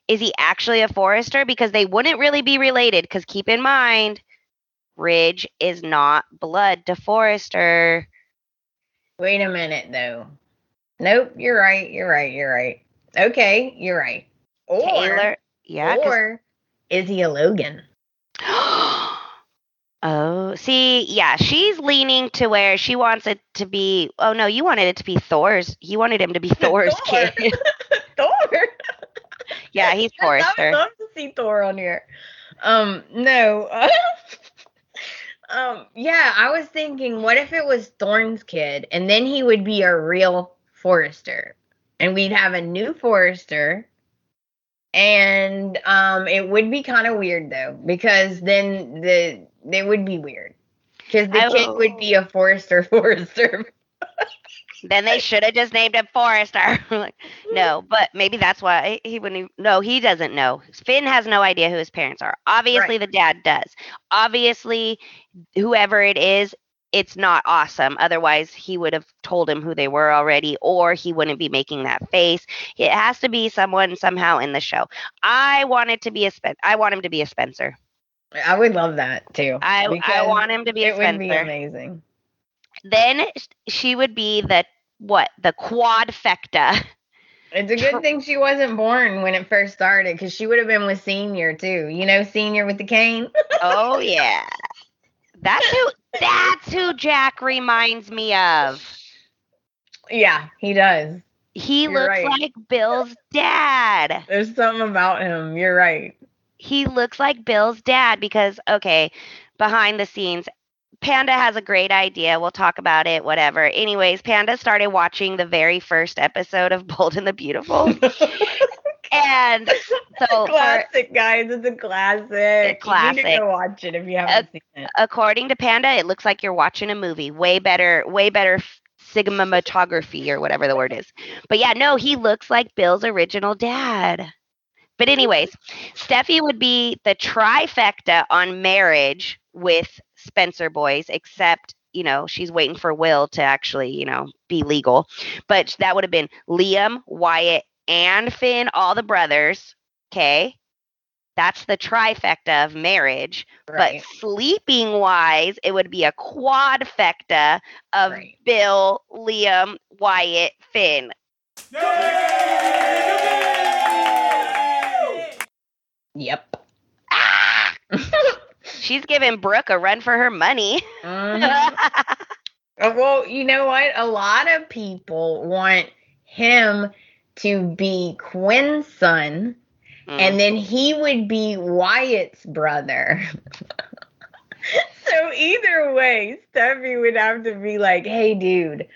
Is he actually a Forrester? Because they wouldn't really be related. Because keep in mind, Ridge is not blood to Forrester. Wait a minute though. Nope, you're right. You're right. You're right. Okay, you're right. Or, Taylor, yeah. or is he a Logan? Oh, see, yeah, she's leaning to where she wants it to be. Oh no, you wanted it to be Thor's. You wanted him to be Thor's Thor. kid. Thor. yeah, he's Yes, I would love to see Thor on here. Um, no. um, yeah, I was thinking, what if it was Thorne's kid, and then he would be a real Forrester, and we'd have a new Forrester and um, it would be kind of weird though, because then the it would be weird, because the I kid will- would be a Forrester Forrester. Then they should have just named him Forrester. like, no, but maybe that's why he wouldn't. Even, no, he doesn't know. Finn has no idea who his parents are. Obviously, the dad does. Obviously, whoever it is, it's not awesome. Otherwise, he would have told him who they were already, or he wouldn't be making that face. It has to be someone somehow in the show. I want it to be a Spen- I want him to be a Spencer. I would love that too. I I want him to be a Spencer. it would be amazing. then she would be the what the quadfecta It's a good thing she wasn't born when it first started because she would have been with Senior too. You know, Senior with the cane. Oh yeah. That's who that's who Jack reminds me of. yeah, he does. He You're looks right. like Bill's dad. There's something about him. You're right. He looks like Bill's dad because okay, behind the scenes Panda has a great idea. We'll talk about it, whatever. Anyways, Panda started watching the very first episode of Bold and the Beautiful. and so classic, guys. It's a classic. You need classic. to go watch it if you haven't seen it. according to Panda, it looks like you're watching a movie. Way better, way better cinematography or whatever the word is. But yeah, no, he looks like Bill's original dad. But anyways, Steffy would be the trifecta on marriage with Spencer Boys, except you know she's waiting for Will to actually you know be legal. But that would have been Liam, Wyatt, and Finn, all the brothers. Okay. That's the trifecta of marriage. Right. But sleeping wise, it would be a quadfecta of Right. Bill, Liam, Wyatt, Finn. Yep. Ah! She's giving Brooke a run for her money. Mhm. Uh, Well, you know what? A lot of people want him to be Quinn's son, Mm. and then he would be Wyatt's brother. so either way, Steffy would have to be like, "Hey, dude."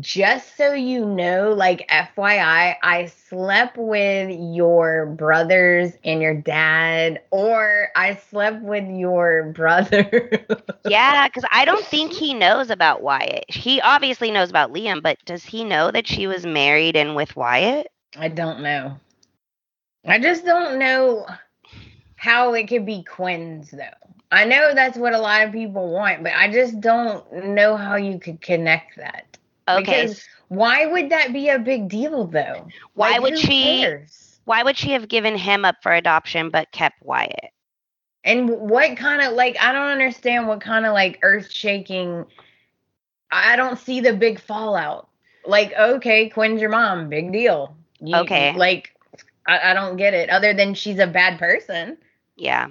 Just so you know, like FYI, I slept with your brothers and your dad, or I slept with your brother. yeah, because I don't think he knows about Wyatt. He obviously knows about Liam, but does he know that she was married and with Wyatt? I don't know. I just don't know how it could be Quinn's though. I know that's what a lot of people want, but I just don't know how you could connect that. Okay. Because why would that be a big deal though? Why Like, would she- cares? Why would she have given him up for adoption but kept Wyatt? And what kind of like I don't understand what kind of like earth shaking I don't see the big fallout. Like, okay, Quinn's your mom, big deal. You- Okay. Like I, I don't get it. Other than she's a bad person. Yeah.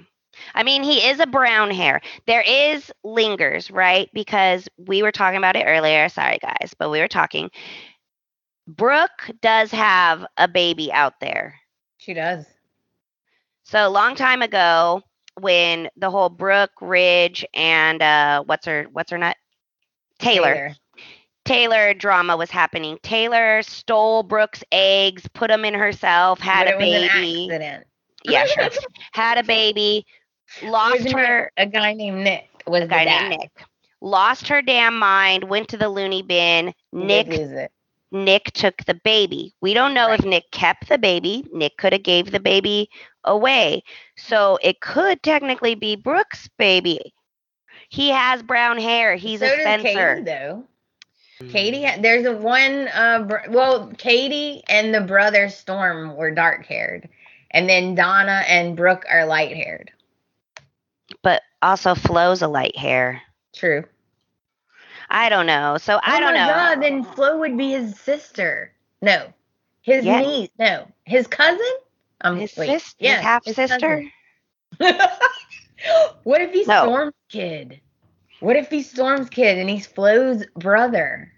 I mean, he is a brown hair. There is lingers, right? Because we were talking about it earlier. Sorry, guys, but we were talking. Brooke does have a baby out there. She does. So a long time ago, when the whole Brooke Ridge and uh, what's her what's her nut Taylor Taylor drama was happening. Taylor stole Brooke's eggs, put them in herself, had But a it was an baby. accident. Yeah, sure. had a baby, lost Wasn't her. A guy named Nick was a guy named Nick. Lost her damn mind, went to the loony bin. He Nick lose it. Nick took the baby. We don't know if Nick kept the baby. Nick could have gave the baby away. So it could technically be Brooke's baby. He has brown hair. He's so a Spencer. Katie though. Katie, there's a one. Uh, br- well, Katie and the brother Storm were dark haired, and then Donna and Brooke are light haired. But also Flo's a light hair. True. I don't know. So I oh don't know. God, then Flo would be his sister. No, his Yeah. niece. No, his cousin. Um, his wait, sis, yeah, his half his sister. what if he's No. Storm's kid? What if he's Storm's kid and he's Flo's brother?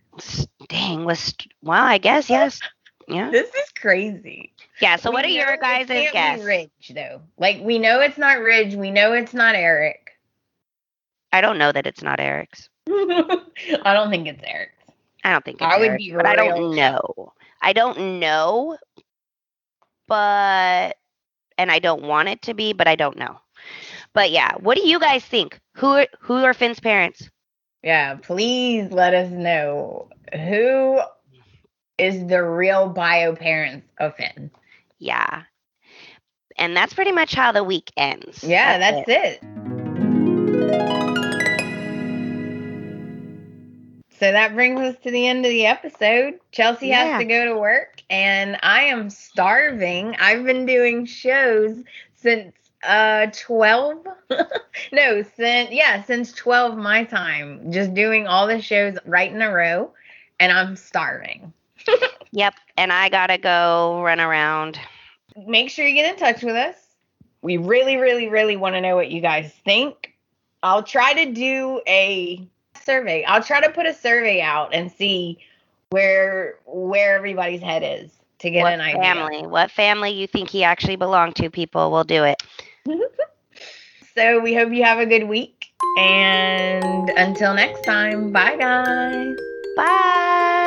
Dang, was well, I guess yes. Yeah. This is crazy. Yeah. So what are your guys' guess? Ridge though. Like we know it's not Ridge. We know it's not Eric. I don't know that it's not Eric's. I don't think it's Eric's. I don't think it's I would Eric, be but I don't know. I don't know, but and I don't want it to be, but I don't know. But yeah, what do you guys think? Who are, who are Finn's parents? Yeah, please let us know who is the real bio parents of Finn. Yeah. And that's pretty much how the week ends. Yeah, that's, it. So that brings us to the end of the episode. Chelsea Yeah. has to go to work and I am starving. I've been doing shows since uh 12 no since yeah since 12 my time just doing all the shows right in a row and i'm starving Yep. And I gotta go run around. Make sure you get in touch with us. We really, really, really want to know what you guys think. I'll try to do a survey. I'll try to put a survey out and see where where everybody's head is to get what an idea. family? What family you think he actually belonged to? People will do it. So we hope you have a good week. And until next time, bye guys. Bye.